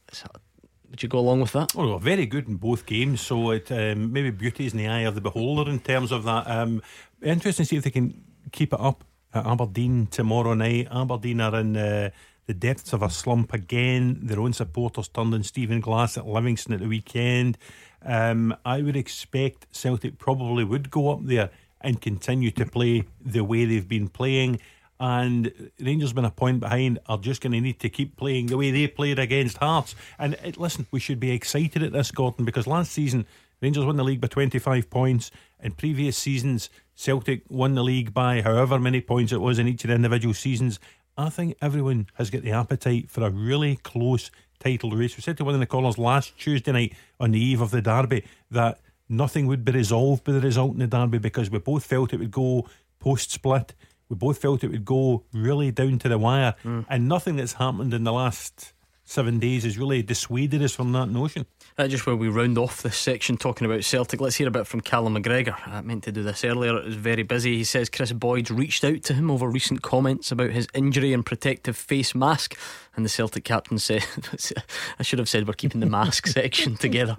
would you go along with that? Oh, very good in both games. So it um, maybe beauty is in the eye of the beholder in terms of that. Um, interesting to see if they can keep it up at Aberdeen tomorrow night. Aberdeen are in uh, the depths of a slump again. Their own supporters turned on Stephen Glass at Livingston at the weekend. Um, I would expect Celtic probably would go up there and continue to play the way they've been playing. And Rangers been a point behind are just going to need to keep playing the way they played against Hearts. And uh, listen, we should be excited at this, Gordon, because last season Rangers won the league by 25 points. In previous seasons, Celtic won the league by however many points it was in each of the individual seasons. I think everyone has got the appetite for a really close title race. We said to one of the callers last Tuesday night on the eve of the derby that nothing would be resolved by the result in the derby because we both felt it would go post split. We both felt it would go really down to the wire, and nothing that's happened in the last seven days has really dissuaded us from that notion. Uh, just where we round off this section talking about Celtic, let's hear a bit from Callum McGregor. I meant to do this earlier, it was very busy. He says Kris Boyd's reached out to him over recent comments about his injury and protective face mask. And the Celtic captain said, I should have said we're keeping the mask section together.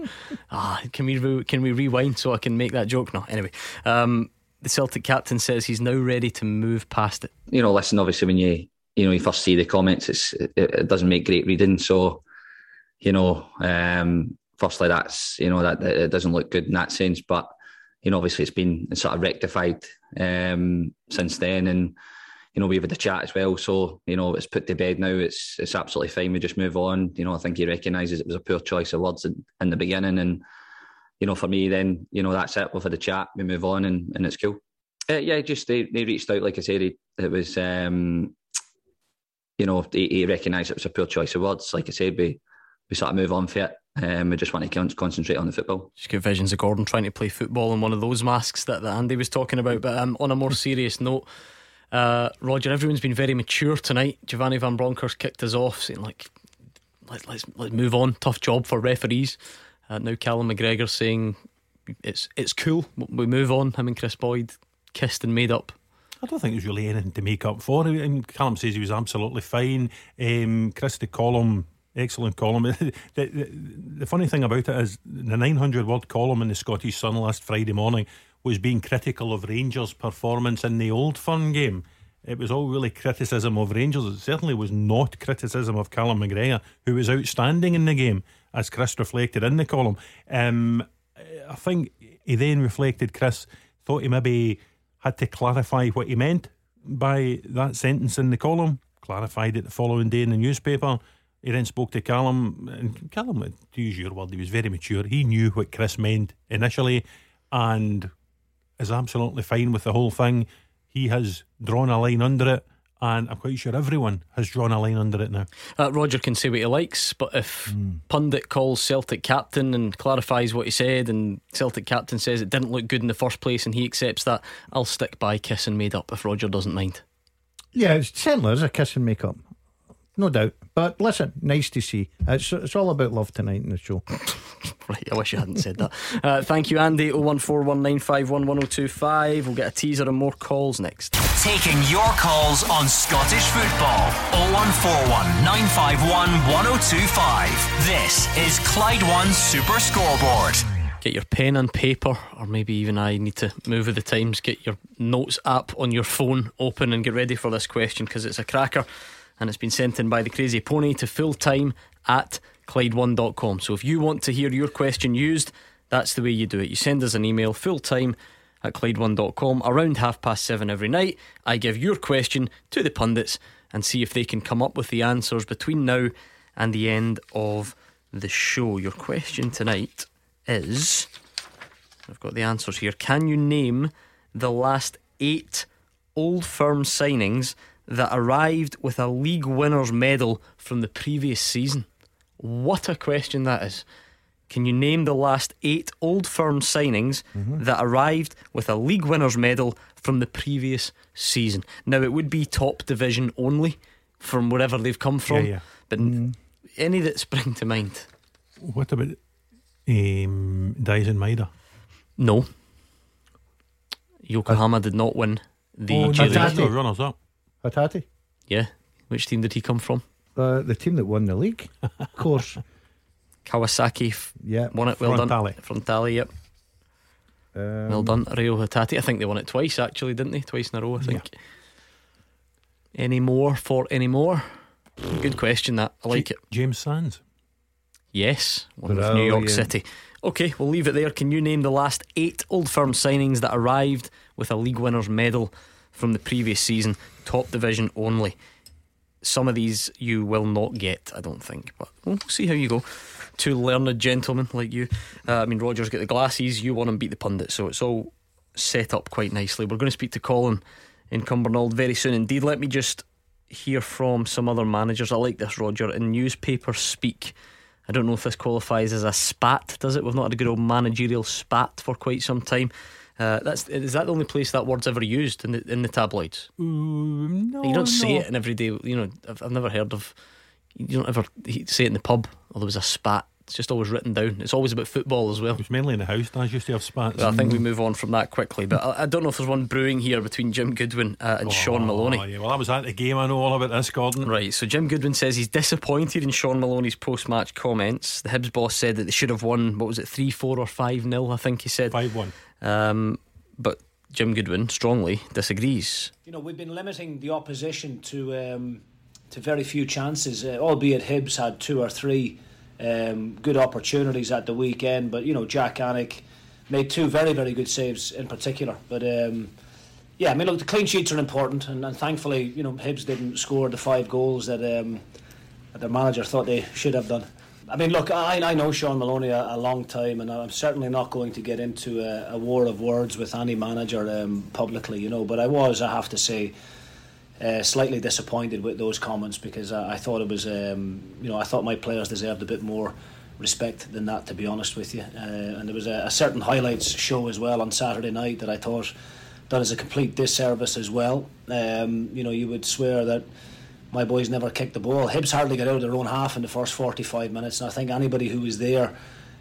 Ah, can we, re- can we rewind so I can make that joke? No, anyway. Um, the Celtic captain says he's now ready to move past it. you know, listen, obviously when you you know you first see the comments, it's it, it doesn't make great reading. So, you know, um, firstly that's you know that, that it doesn't look good in that sense. But you know, obviously it's been sort of rectified um, since then, and you know, we've had a chat as well. So, you know, it's put to bed now. It's it's absolutely fine. We just move on. You know, I think he recognises it was a poor choice of words in, in, the beginning. And, you know, for me, then, you know, that's it. We've had a chat, we move on, and, and it's cool. Uh, yeah, just they, they reached out, like I said, it, it was, um, you know, he, he recognised it was a poor choice of words. Like I said, we, we sort of move on for it. Um, we just want to concentrate on the football. Just get visions of Gordon trying to play football in one of those masks that, that Andy was talking about. But um, on a more serious note, uh, Roger, everyone's been very mature tonight. Giovanni Van Bronckhorst kicked us off, saying like, Let, let's let's move on. Tough job for referees. Uh, now Callum McGregor saying it's it's cool. We move on. Him and Kris Boyd kissed and made up. I don't think there's really anything to make up for. And Callum says he was absolutely fine. Um, Christy column, excellent column. the, the, the, funny thing about it is the 900 word column in the Scottish Sun last Friday morning was being critical of Rangers' performance in the Old Firm game. It was all really criticism of Rangers. It certainly was not criticism of Callum McGregor, who was outstanding in the game, as Kris reflected in the column. Um, I think he then reflected, Kris thought he maybe had to clarify what he meant by that sentence in the column, clarified it the following day in the newspaper. He then spoke to Callum, and Callum, to use your word, he was very mature. He knew what Kris meant initially, and is absolutely fine with the whole thing. He has drawn a line under it, and I'm quite sure everyone has drawn a line under it now. Uh, Roger can say what he likes, but if mm. Pundit calls Celtic captain and clarifies what he said, and Celtic captain says it didn't look good in the first place, and he accepts that, I'll stick by kiss and made up if Roger doesn't mind. Yeah, it's certainly is a kiss and make up, no doubt. But listen, nice to see. It's, it's all about love tonight in the show. right, I wish you hadn't said that. Uh, thank you, Andy. 01419511025. We'll get a teaser and more calls next. Taking your calls on Scottish football. 0141 951 1025. This is Clyde One Super Scoreboard. Get your pen and paper, or maybe even I need to move with the times. Get your notes app on your phone open and get ready for this question because it's a cracker and it's been sent in by the Crazy Pony to full time at Clyde1.com. So if you want to hear your question used, that's the way you do it. You send us an email full time at Clyde1.com around half past seven every night. I give your question to the pundits and see if they can come up with the answers between now and the end of the show. Your question tonight is I've got the answers here. Can you name the last eight old firm signings that arrived with a league winner's medal from the previous season? What a question that is. Can you name the last eight old firm signings mm-hmm. that arrived with a league winner's medal from the previous season? Now, it would be top division only from wherever they've come from, yeah, yeah. but mm. any that spring to mind. What about um, Daizen Maeda? No. Yokohama uh, did not win the oh, no, runners up. Hatate? Yeah. Which team did he come from? Uh, the team that won the league, of course. Kawasaki f- yeah, won it. Well Frontale. done. Frontale, yep. Um, well done, Reo Hatate. I think they won it twice, actually, didn't they? Twice in a row, I think. Yeah. Any more for any more? Good question, that. I like J- it. James Sands. Yes, one with New York City. Okay, we'll leave it there. Can you name the last eight Old Firm signings that arrived with a league winner's medal from the previous season, top division only. Some of these you will not get, I don't think, but we'll see how you go. Two learned gentlemen like you. Uh, I mean, Rogers get the glasses, you want to beat the pundit, so it's all set up quite nicely. We're going to speak to Colin in Cumbernauld very soon indeed. Let me just hear from some other managers. I like this, Roger. In newspaper speak, I don't know if this qualifies as a spat, does it? We've not had a good old managerial spat for quite some time. Uh, that's is that the only place that word's ever used in the in the tabloids? Mm, no, you don't no. say it in everyday. You know, I've, I've never heard of. You don't ever say it in the pub. Or there was a spat. It's just always written down. It's always about football as well. It's mainly in the house. I used to have spats. I think we move on from that quickly. But I, I don't know if there's one brewing here between Jim Goodwin uh, and oh, Shaun Maloney. Yeah, well, I was at the game. I know all about this, Gordon. Right. So Jim Goodwin says he's disappointed in Shaun Maloney's post-match comments. The Hibs boss said that they should have won. What was it, three, four, or five nil? I think he said five one. Um, but Jim Goodwin strongly disagrees. You know, we've been limiting the opposition to um, to very few chances, uh, albeit Hibs had two or three um, good opportunities at the weekend. But you know, Jak Alnwick made two very very good saves in particular. But um, yeah, I mean, look, the clean sheets are important, and, and thankfully, you know, Hibs didn't score the five goals that, um, that their manager thought they should have done. I mean, look, I, I know Shaun Maloney a, a, long time, and I'm certainly not going to get into a, a war of words with any manager um, publicly, you know. But I was, I have to say, uh, slightly disappointed with those comments because I, I thought it was, um, you know, I thought my players deserved a bit more respect than that, to be honest with you. Uh, and there was a, a certain highlights show as well on Saturday night that I thought done us a complete disservice as well. Um, you know, you would swear that my boys never kicked the ball. Hibs hardly got out of their own half in the first 45 minutes, and I think anybody who was there,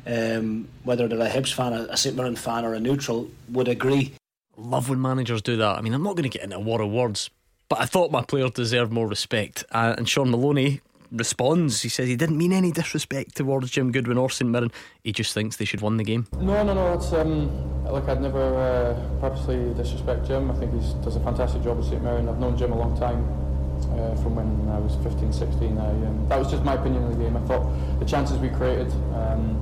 um, whether they're a Hibs fan, a, a St Mirren fan, or a neutral, would agree. Love when managers do that. I mean, I'm not going to get into a war of words, but I thought my players deserved more respect. Uh, and Shaun Maloney responds. He says he didn't mean any disrespect towards Jim Goodwin or St Mirren. He just thinks they should win the game. No, no, no. It's um, look, I'd never uh, purposely disrespect Jim. I think he does a fantastic job at St Mirren. I've known Jim a long time. Uh, from when I was 15, 16, I, um, that was just my opinion of the game. I thought the chances we created, um,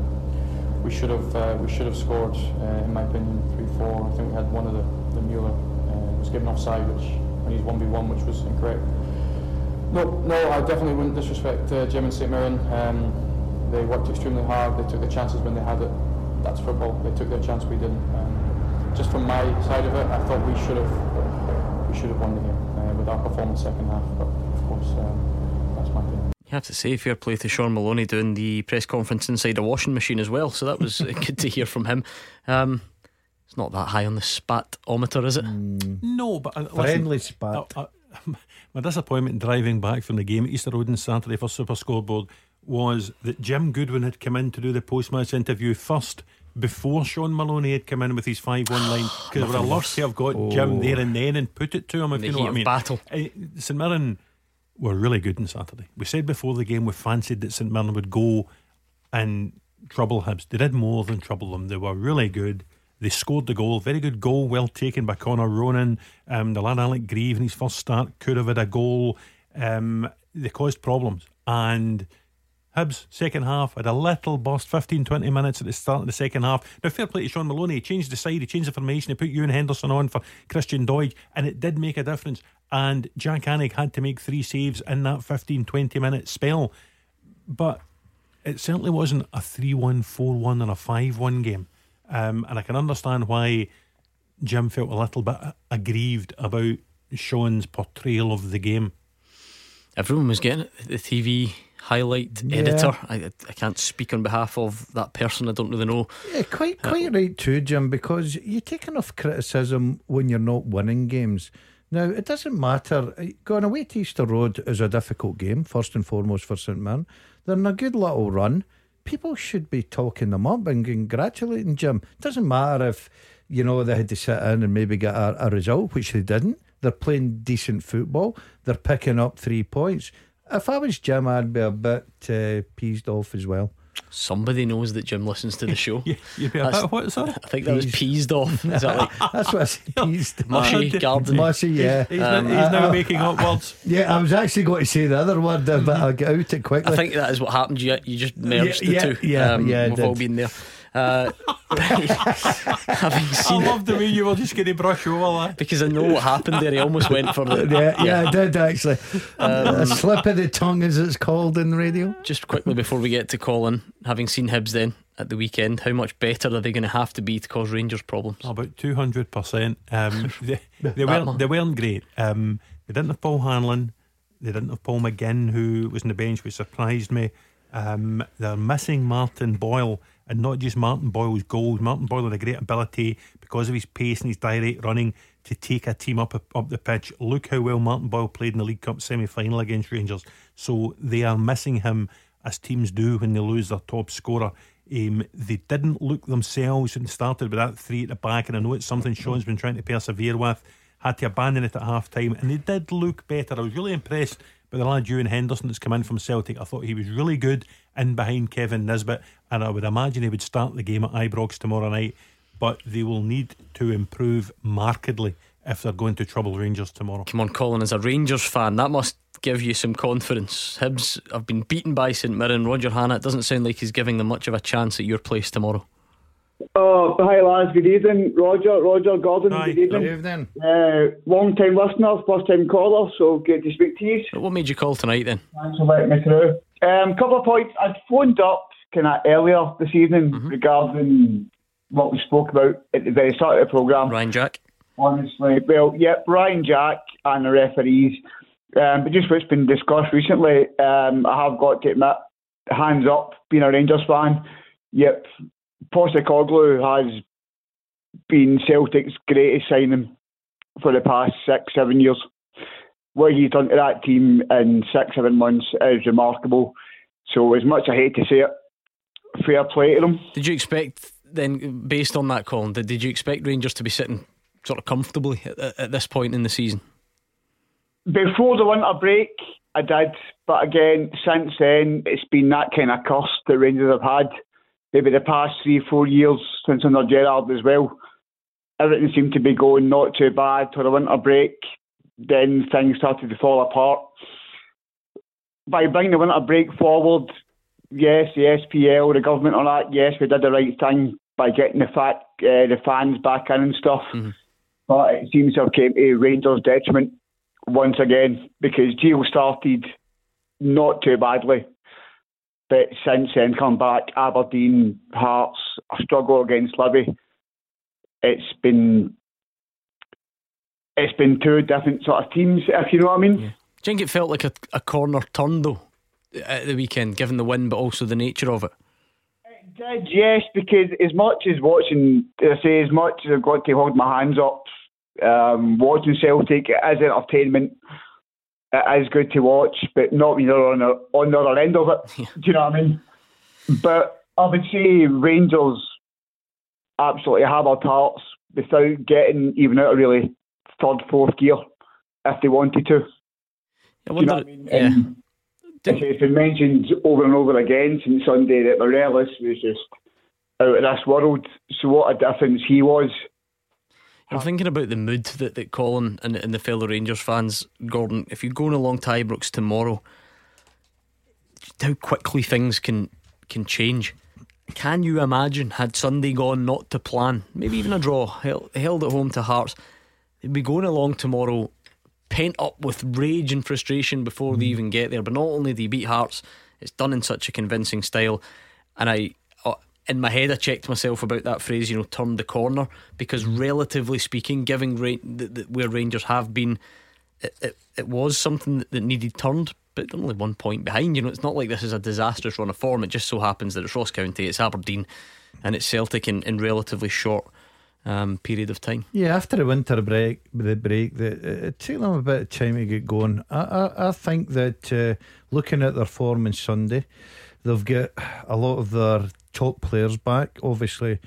we should have uh, we should have scored. Uh, in my opinion, three, four. I think we had one of the the Mueller uh, was given offside, which when he's one v one, which was incorrect. No, no, I definitely wouldn't disrespect uh, Jim and St Mirren. Um, they worked extremely hard. They took their chances when they had it. That's football. They took their chance. We didn't. Um, just from my side of it, I thought we should have we should have won the game with our performance second half. But of course, um, that's my opinion. You have to say fair play to Shaun Maloney doing the press conference inside a washing machine as well. So that was good to hear from him. Um, it's not that high on the spatometer, is it? Mm. No, but uh, friendly listen, spat. Uh, uh, my disappointment driving back from the game at Easter Road on Saturday for Super Scoreboard was that Jim Goodwin had come in to do the post match interview first before Shaun Maloney had come in with his 5 1 line. Because I would have loved to have got oh. Jim there and then and put it to him, if the you know what I mean. Battle. Uh, St Mirren were really good on Saturday. We said before the game we fancied that St Mirren would go and trouble Hibs. They did more than trouble them, they were really good. They scored the goal. Very good goal, well taken by Connor Ronan. Um, the lad Alec Greive in his first start could have had a goal. Um, they caused problems. And Hibs, second half, had a little burst, 15 20 minutes at the start of the second half. Now, fair play to Shaun Maloney. He changed the side, he changed the formation, he put Ewan Henderson on for Christian Doidge, and it did make a difference. And Jak Alnwick had to make three saves in that 15 20 minute spell. But it certainly wasn't a 3 1, 4 1, or a 5 1 game. Um, and I can understand why Jim felt a little bit aggrieved about Shaun's portrayal of the game. Everyone was getting it. The TV highlight yeah. editor. I, I can't speak on behalf of that person. I don't really know. Yeah, quite quite uh, right too, Jim. Because you take enough criticism when you're not winning games. Now it doesn't matter. Going away to Easter Road is a difficult game, first and foremost for St Mirren. They're in a good little run people should be talking them up and congratulating Jim. Doesn't matter if, you know, they had to sit in and maybe get a, a result, which they didn't. They're playing decent football. They're picking up three points. If I was Jim, I'd be a bit uh, peeved off as well. Somebody knows that Jim listens to the show. you, would be a bit what, sorry? I think that was peased off. Is that like That's what I said, peased. Mushy, garden. Mushy, yeah. He's, um, he's now uh, making up words. Yeah, I was actually going to say the other word, but I'll get out it quickly. I think that is what happened. You, you just merged yeah, the two. Yeah, um, yeah, we've all been there. Uh, having seen I love the way you were just going to brush over that because I know what happened there. He almost went for the yeah, yeah, I did actually. Um, a slip of the tongue, as it's called in the radio. Just quickly before we get to Colin, having seen Hibs then at the weekend, how much better are they going to have to be to cause Rangers problems? Oh, about two hundred percent. Um, they, they weren't they weren't great. Um, they didn't have Paul Hanlon. They didn't have Paul McGinn, who was on the bench, which surprised me. Um, they're missing Martin Boyle and not just Martin Boyle's goals. Martin Boyle had a great ability because of his pace and his direct running to take a team up up the pitch. Look how well Martin Boyle played in the League Cup semi final against Rangers. So they are missing him as teams do when they lose their top scorer. Um, they didn't look themselves and started with that three at the back, and I know it's something Shaun's been trying to persevere with. Had to abandon it at half time, and they did look better. I was really impressed by the lad Ewan Henderson that's come in from Celtic. I thought he was really good in behind Kevin Nisbet, and I would imagine he would start the game at Ibrox tomorrow night. But they will need to improve markedly if they're going to trouble Rangers tomorrow. Come on, Colin, as a Rangers fan, that must give you some confidence. Hibs have been beaten by St Mirren. Roger Hannah, it doesn't sound like he's giving them much of a chance at your place tomorrow. Oh, hi lads, good evening. Roger, Roger, Gordon, Hi, good evening. Good evening. Uh, long time listener, first time caller, so good to speak to you. What made you call tonight then? Thanks for letting me through. Um, couple of points. I phoned up kind of earlier this evening Mm-hmm. regarding what we spoke about at the very start of the programme. Ryan Jack. Honestly, well, yep, Ryan Jack and the referees. Um, but just what's been discussed recently, um, I have got to admit, hands up, being a Rangers fan. Yep, Postecoglou has been Celtic's greatest signing for the past six, seven years. What he's done to that team in six, seven months is remarkable. So, as much as I hate to say it, fair play to them. Did you expect then, based on that, Colin, did, did you expect Rangers to be sitting sort of comfortably at, at- this point in the season? Before the winter break, I did, but again, since then, it's been that kind of curse that Rangers have had. Maybe the past three, four years since under Gerrard as well. Everything seemed to be going not too bad till the winter break. Then things started to fall apart. By bringing the winter break forward, yes, the SPL, the government on that, yes, we did the right thing by getting the fact, uh, the fans back in and stuff. But it seems to have came to Rangers' detriment once again because Gio started not too badly. But since then, come back, Aberdeen, Hearts, a struggle against Livi. It's been it's been two different sort of teams, if you know what I mean. Do you think it felt like a, a corner turn though at the weekend, given the win, but also the nature of it? did, yes, because as much as watching, I say, as much as I've got to hold my hands up, um, watching Celtic it is entertainment. It is good to watch, but not when you're on the, on the other end of it. Do you know what I mean? But I would say Rangers absolutely have our tarts without getting even out of really third, fourth gear if they wanted to. I Do you know what I mean? And It's been mentioned over and over again since Sunday that Morelos was just out of this world. So what a difference he was. I'm thinking about the mood that, that Colin and, and the fellow Rangers fans, Gordon, if you're going along to Ibrox tomorrow, how quickly things can can change. Can you imagine had Sunday gone not to plan, maybe even a draw, held, held at home to Hearts, they'd be going along tomorrow pent up with rage and frustration before they even get there. But not only do you beat Hearts, it's done in such a convincing style. And I, uh, in my head, I checked myself about that phrase, you know, turned the corner, because relatively speaking, given Ra- th- th- where Rangers have been, it, it, it was something that, that needed turned. But they're only one point behind. You know, it's not like this is a disastrous run of form. It just so happens that it's Ross County, it's Aberdeen, and it's Celtic in, in relatively short um, period of time. Yeah, after the winter break, the break, the, it took them a bit of time to get going. I, I, I think that uh, looking at their form on Sunday, they've got a lot of their top players back. Obviously,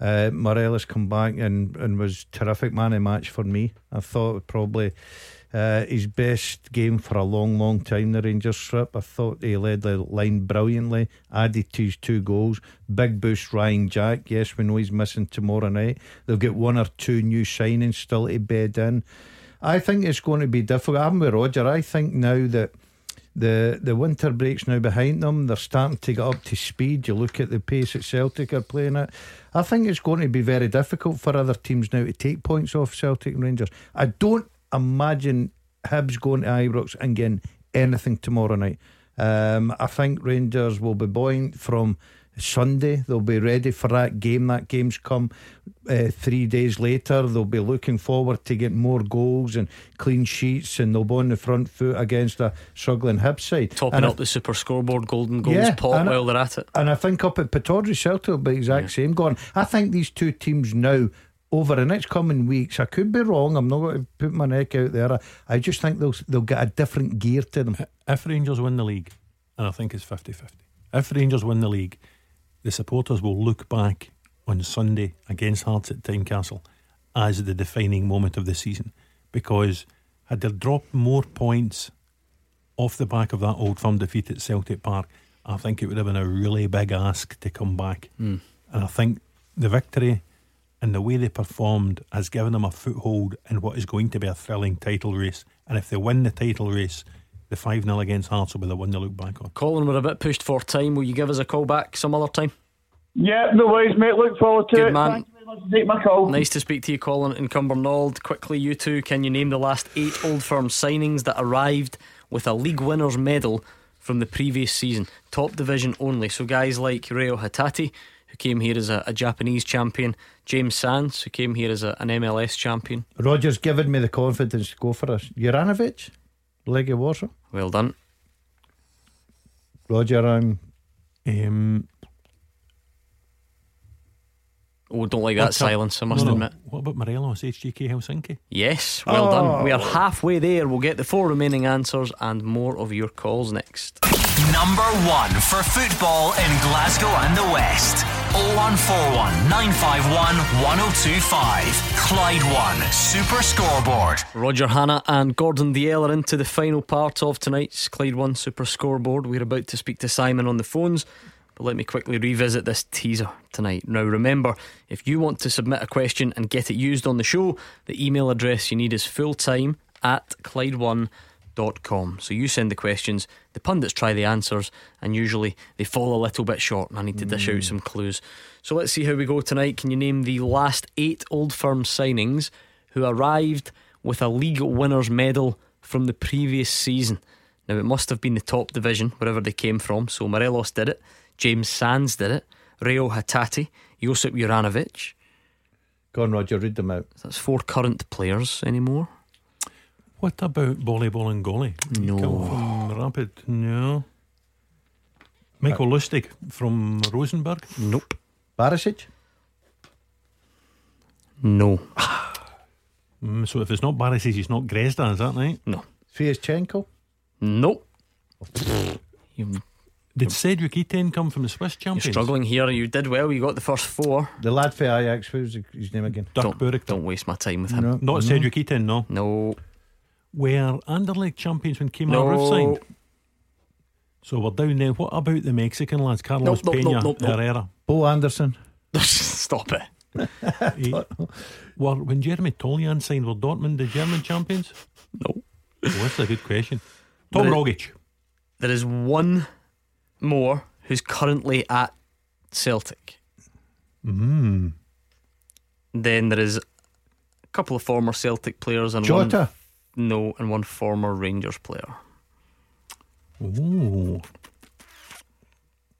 uh, Morelos come back and, and was terrific man of match for me. I thought probably uh, his best game for a long, long time. The Rangers trip. I thought he led the line brilliantly. Added to his two goals. Big boost, Ryan Jack. Yes, we know he's missing tomorrow night. They'll get one or two new signings still to bed in. I think it's going to be difficult. I'm with Roger. I think now that the the winter break's now behind them, they're starting to get up to speed. You look at the pace that Celtic are playing at. I think it's going to be very difficult for other teams now to take points off Celtic and Rangers. I don't imagine Hibs going to Ibrox and getting anything tomorrow night. Um, I think Rangers will be buoyant from Sunday. They'll be ready for that game. That game's come uh, three days later. They'll be looking forward to get more goals and clean sheets, and they'll be on the front foot against a struggling Hibs side. Topping And up I- the super scoreboard golden goals Yeah, pot and I- while they're at it. and I think up at Pittodrie Celtic will be the exact same. Going, I think these two teams now over the next coming weeks. I could be wrong. I'm not going to put my neck out there. I, I just think they'll they'll get a different gear to them. If Rangers win the league, and I think it's 50 50, if Rangers win the league, the supporters will look back on Sunday against Hearts at Tynecastle as the defining moment of the season. Because had they dropped more points off the back of that old firm defeat at Celtic Park, I think it would have been a really big ask to come back. Mm. And I think the victory and the way they performed has given them a foothold in what is going to be a thrilling title race. And if they win the title race, the 5 0 against Hearts will be the one to look back on. Colin, we're a bit pushed for time. Will you give us a call back some other time? Yeah, no worries, mate. Look forward to Good it. man. Thank you very much for taking my call. Nice to speak to you, Colin in Cumbernauld. Quickly, you two, can you name the last eight Old Firm signings that arrived with a league winners medal from the previous season? Top division only. So, guys like Reo Hatate, who came here as a, a Japanese champion, James Sands, who came here as a, an MLS champion. Roger's given me the confidence to go for us. Juranovic, Legia Warsaw. Well done. Roger, I'm. Um, Oh, don't like that what's silence, I must No, no. admit. What about Morelos, HJK Helsinki? Yes, well Oh. done. We are halfway there. We'll get the four remaining answers and more of your calls next. Number one for football in Glasgow and the West. 0141 951 1025. Clyde One Super Scoreboard. Roger Hannah and Gordon Dalziel are into the final part of tonight's Clyde One Super Scoreboard. We're about to speak to Simon on the phones, but let me quickly revisit this teaser tonight. Now, remember, if you want to submit a question and get it used on the show, the email address you need is fulltime at Clyde1.com. So you send the questions, the pundits try the answers, and usually they fall a little bit short, and I need to dish out hmm. some clues. So let's see how we go tonight. Can you name the last eight Old Firm signings who arrived with a league winners medal from the previous season? Now, it must have been the top division, wherever they came from. So Morelos did it, James Sands did it, Reo Hatate, Josip Juranovic. Go on, Roger, read them out. That's four current players anymore. What about volleyball and goalie? No. From Rapid? No. Michael Lustig from Rosenborg? Nope. Barisic? No. Mm, so if it's not Barisic, it's not Gresda, is that right? No. Fiaschenko? Nope. Did Cedric Itten come from the Swiss champions? You're champions? struggling here. You did well. You got the first four. The lad for Ajax, what was his name again? Dirk Burek. Don't waste my time with him. No. Not Cedric Itten, no. No. Were Anderlecht champions when Kemar No. Roofe signed? So we're down there. What about the Mexican lads? Carlos Nope, nope, Pena, nope, nope, nope. Herrera. Bo Anderson. Stop it. Were, when Jeremy Toljan signed, were Dortmund the German champions? No. Oh, that's a good question. Tom But it- Rogic. There is one more who's currently at Celtic. Mm. Then there is a couple of former Celtic players and Jota? one no, and one former Rangers player. Ooh.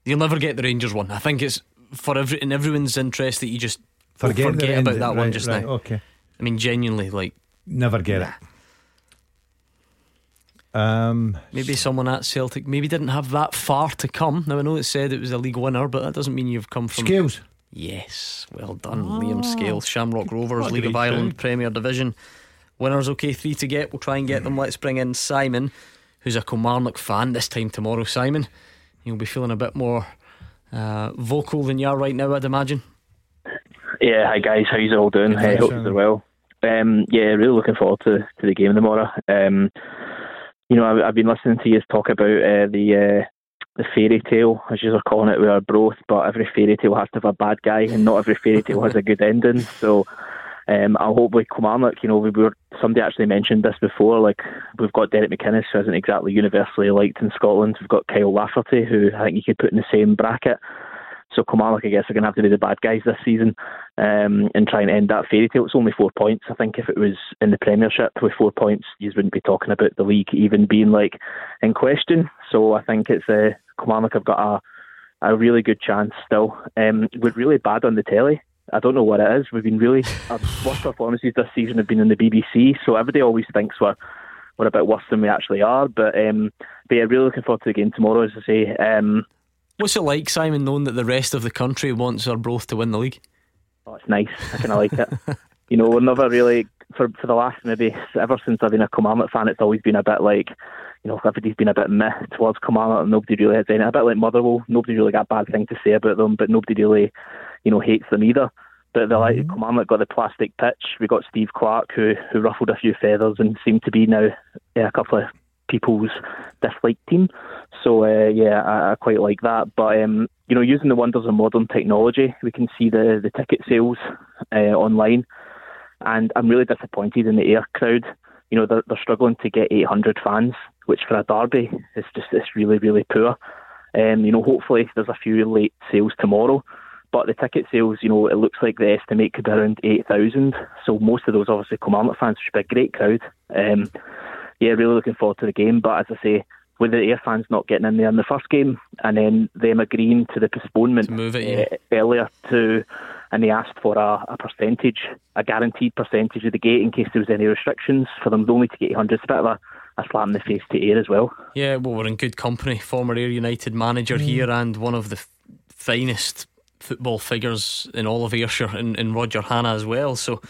You'll never get the Rangers one. I think it's for every in everyone's interest that you just Forget forget, about that one just right, now. okay. I mean, genuinely, like Never get it. Um, maybe someone at Celtic maybe didn't have that far to come. Now I know it said it was a league winner, but that doesn't mean you've come from Scales. Yes, well done, Liam Scales, Shamrock Rovers, League of Ireland, shout. Premier Division. Winners, okay, three to get. We'll try and get them. Let's bring in Simon, who's a Kilmarnock fan this time tomorrow. Simon, you'll be feeling a bit more uh, vocal than you are right now, I'd imagine. Yeah, hi guys, how you all doing? Good, I thanks, hope you're well. Um, yeah, really looking forward to, to the game tomorrow. Um, you know, I've, I've been listening to you talk about uh, the uh, the fairy tale, as you are calling it, with Arbroath, but every fairy tale has to have a bad guy, and not every fairy tale has a good ending. So, um, I hope with Kilmarnock, you know, we were somebody actually mentioned this before. Like we've got Derek McInnes, who isn't exactly universally liked in Scotland. We've got Kyle Lafferty, who I think you could put in the same bracket. So Kilmarnock, I guess, are going to have to be the bad guys this season um, and try and end that fairy tale. It's only four points. I think if it was in the Premiership with four points, you wouldn't be talking about the league even being like in question. So I think it's uh, Kilmarnock have got a a really good chance still. Um, we're really bad on the telly. I don't know what it is. We've been really our worst performances this season have been in the BBC. So everybody always thinks we're we're a bit worse than we actually are. But um, but yeah, really looking forward to the game tomorrow. As I say, um, What's it like, Simon, knowing that the rest of the country wants Arbroath to win the league? Oh, it's nice. I kind of like it. You know, we're never really for for the last maybe ever since I've been a Kilmarnock fan. It's always been a bit like, you know, everybody's been a bit meh towards Kilmarnock, and nobody really has any. A bit like Motherwell, nobody really got a bad thing to say about them, but nobody really, you know, hates them either. But the like mm-hmm. Kilmarnock got the plastic pitch. We got Steve Clarke who who ruffled a few feathers and seemed to be now yeah, a couple of people's disliked team. So uh, yeah, I, I quite like that. But um, you know, using the wonders of modern technology, we can see the the ticket sales uh, online, and I'm really disappointed in the Ayr crowd. You know, they're, they're struggling to get 800 fans, which for a derby is just it's really really poor. Um, you know, hopefully there's a few late sales tomorrow. but the ticket sales, you know, it looks like the estimate could be around 8,000. So most of those obviously Kilmarnock fans, which should be a great crowd. Um, yeah, really looking forward to the game. But as I say, with the Ayr fans not getting in there in the first game and then them agreeing to the postponement to move it, uh, earlier to, and they asked for a, a, percentage, a guaranteed percentage of the gate in case there was any restrictions for them only to get 100. It's a bit of a, a slap in the face to Ayr as well. Yeah, well, we're in good company. Former Ayr United manager mm. here and one of the f- finest football figures in all of Ayrshire in, in Roger Hannah as well. So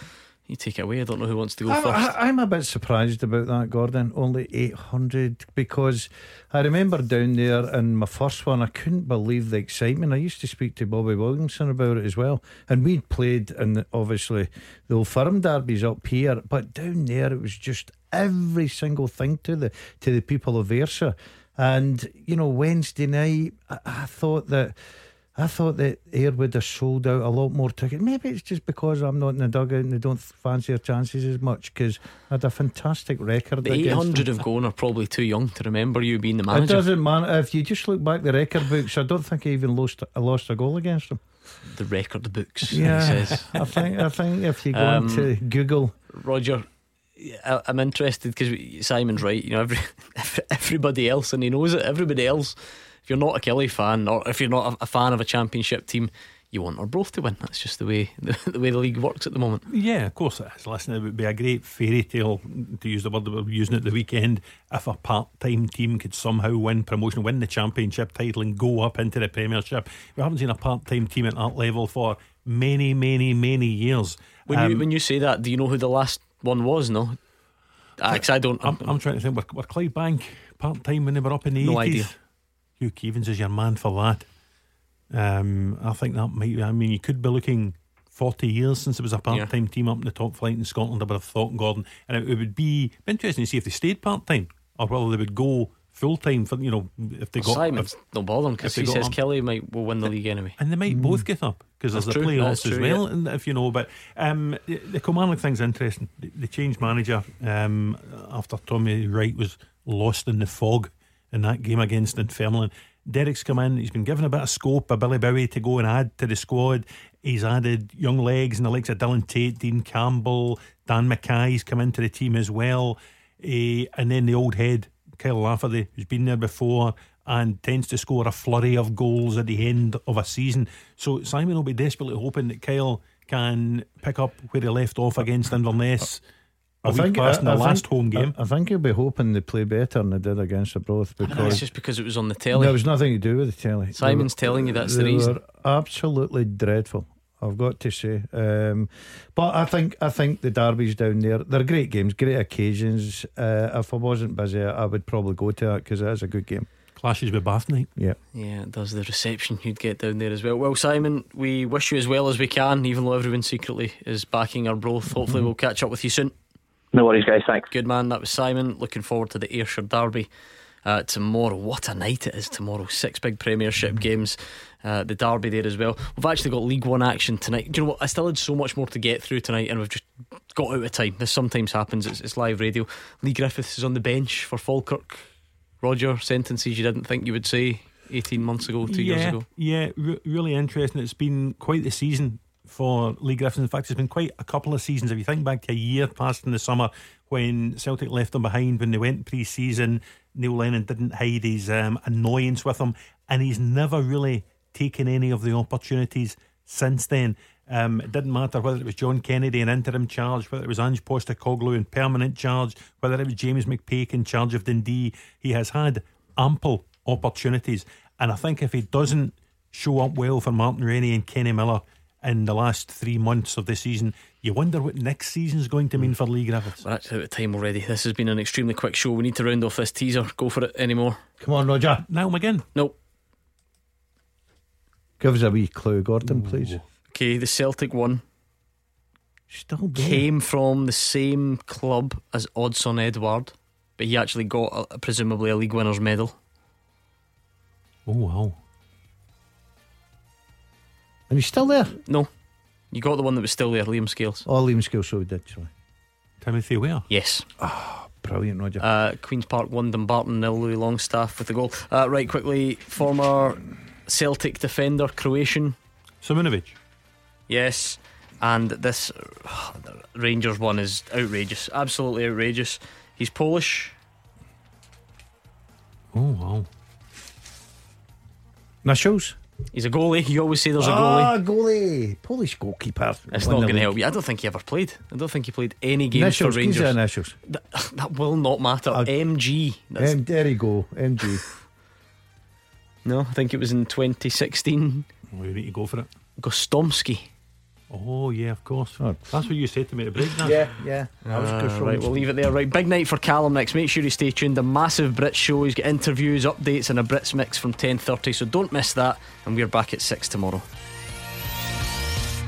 you take it away. I don't know who wants to go I, first. I, am a bit surprised about that, Gordon. Only 800 because I remember down there in my first one, I couldn't believe the excitement. I used to speak to Bobby Williamson about it as well. And we'd played in the, obviously the old firm derbies up here, but down there it was just every single thing to the to the people of Ayrshire. And you know, Wednesday night, I, I thought that I thought that Ayr would have sold out a lot more tickets. Maybe it's just because I'm not in the dugout and they don't fancy their chances as much because I had a fantastic record. The 800 have gone are probably too young to remember you being the manager. It doesn't matter. If you just look back the record books, I don't think I even lost, I lost a goal against them. The record books, yeah. I think, I think if you go um, into Google. Roger, I'm interested because Simon's right. You know, every, everybody else, and he knows it. Everybody else if you're not a Killie fan or if you're not a, a fan of a championship team, you want Arbroath to win. That's just the way the, the, way the league works at the moment. Yeah, of course it is. Listen, it would be a great fairy tale to use the word that we are using at the weekend if a part-time team could somehow win promotion, win the championship title, and go up into the Premiership. We haven't seen a part-time team at that level for many, many, many years. When um, you when you say that, do you know who the last one was? No, because I don't. I'm, I'm, trying to think. Were, were Clydebank part-time when they were up in the no 80s? idea. Hugh Keevins is your man for that. Um, I think that might. I mean, you could be looking forty years since it was a part-time yeah. team up in the top flight in Scotland. I would have thought, Gordon, and it, it would be interesting to see if they stayed part-time or whether they would go full time for you know if they got Simon's if, no bother because he says up. Killie might will win the league anyway, and they might mm. both get up because there's the true. playoffs as well. Yeah. And if you know, but um, the, the Kilmarnock thing's interesting. They, they changed manager um, after Tommy Wright was lost in the fog in that game against Dunfermline. Derek's come in, he's been given a bit of scope by Billy Bowie to go and add to the squad. He's added young legs and the likes of Dylan Tait, Dean Campbell, Dan Mackay's come into the team as well. Uh, and then the old head, Kyle Lafferty, who's been there before and tends to score a flurry of goals at the end of a season. So Simon will be desperately hoping that Kyle can pick up where he left off against Inverness. I think past in the I last think, home game. I, I, think he'll be hoping they play better than they did against Arbroath because it's just because it was on the telly. There was nothing to do with the telly. Simon's were, telling you that's the reason. absolutely dreadful. I've got to say, um, but I think I think the derbies down there they're great games, great occasions. Uh, if I wasn't busy, I would probably go to that because it is a good game. Clashes with Bath night. Yeah, yeah, it does the reception you'd get down there as well. Well, Simon, we wish you as well as we can, even though everyone secretly is backing Arbroath. Hopefully, mm-hmm. we'll catch up with you soon. No worries, guys. Thanks. Good man. That was Simon. Looking forward to the Ayrshire Derby. Uh, tomorrow. What a night it is tomorrow. Six big Premiership games. Uh, the Derby there as well. We've actually got League One action tonight. Do you know what? I still had so much more to get through tonight, and we've just got out of time. This sometimes happens. It's, it's live radio. Leigh Griffiths is on the bench for Falkirk. Roger, sentences you didn't think you would say 18 months ago, two yeah, years ago. Yeah, re- really interesting. It's been quite the season for Leigh Griffiths. In fact, it's been quite a couple of seasons. If you think back to a year past in the summer when Celtic left them behind when they went pre season, Neil Lennon didn't hide his um, annoyance with him, and he's never really taken any of the opportunities since then. Um, it didn't matter whether it was John Kennedy in interim charge, whether it was Ange Postecoglou in permanent charge, whether it was James McPake in charge of Dundee. He has had ample opportunities. And I think if he doesn't show up well for Martin Rennie and Kenny Miller, in the last three months of the season. You wonder what next season is going to mean hmm. for Leigh Griffiths. We're actually out of time already. This has been an extremely quick show. We need to round off this teaser. Go for it anymore. Come on, Roger. Now again. Nope. Give us a wee clue, Gordon, Ooh. please. Okay, the Celtic one Still came from the same club as Odsonne Edouard, but he actually got a, presumably a league winner's medal. Oh wow! And he's still there? No. You got the one that was still there, Liam Scales. Oh, Liam Scales, so we did, sorry. Timothy Weah? Yes. Oh, brilliant, Roger. Uh, Queen's Park, one, Dumbarton, nil, Louis Longstaff with the goal. Uh, right, quickly, former Celtic defender, Croatian, Simunovic. Yes, and this Rangers one is outrageous, absolutely outrageous. He's Polish. Oh wow. Nichols. He's a goalie. You always say there's a goalie. Ah, goalie. goalie. Polish goalkeeper. It's not going to help you. I don't think he ever played. I don't think he played any games Nichols, for he's Rangers. a Nichols. That, that will not matter. MG. That's- Um, there you go. MG. no, I think it was in 2016. We need to go for it. Gostomski. Oh yeah, of course. That's what you said to me at the break. Now. Yeah, yeah. I was Uh, good right, we'll leave it there. Right, big night for Callum next. Make sure you stay tuned. A massive Brits show. He's got interviews, updates, and a Brits mix from 10:30. So don't miss that. And we're back at six tomorrow.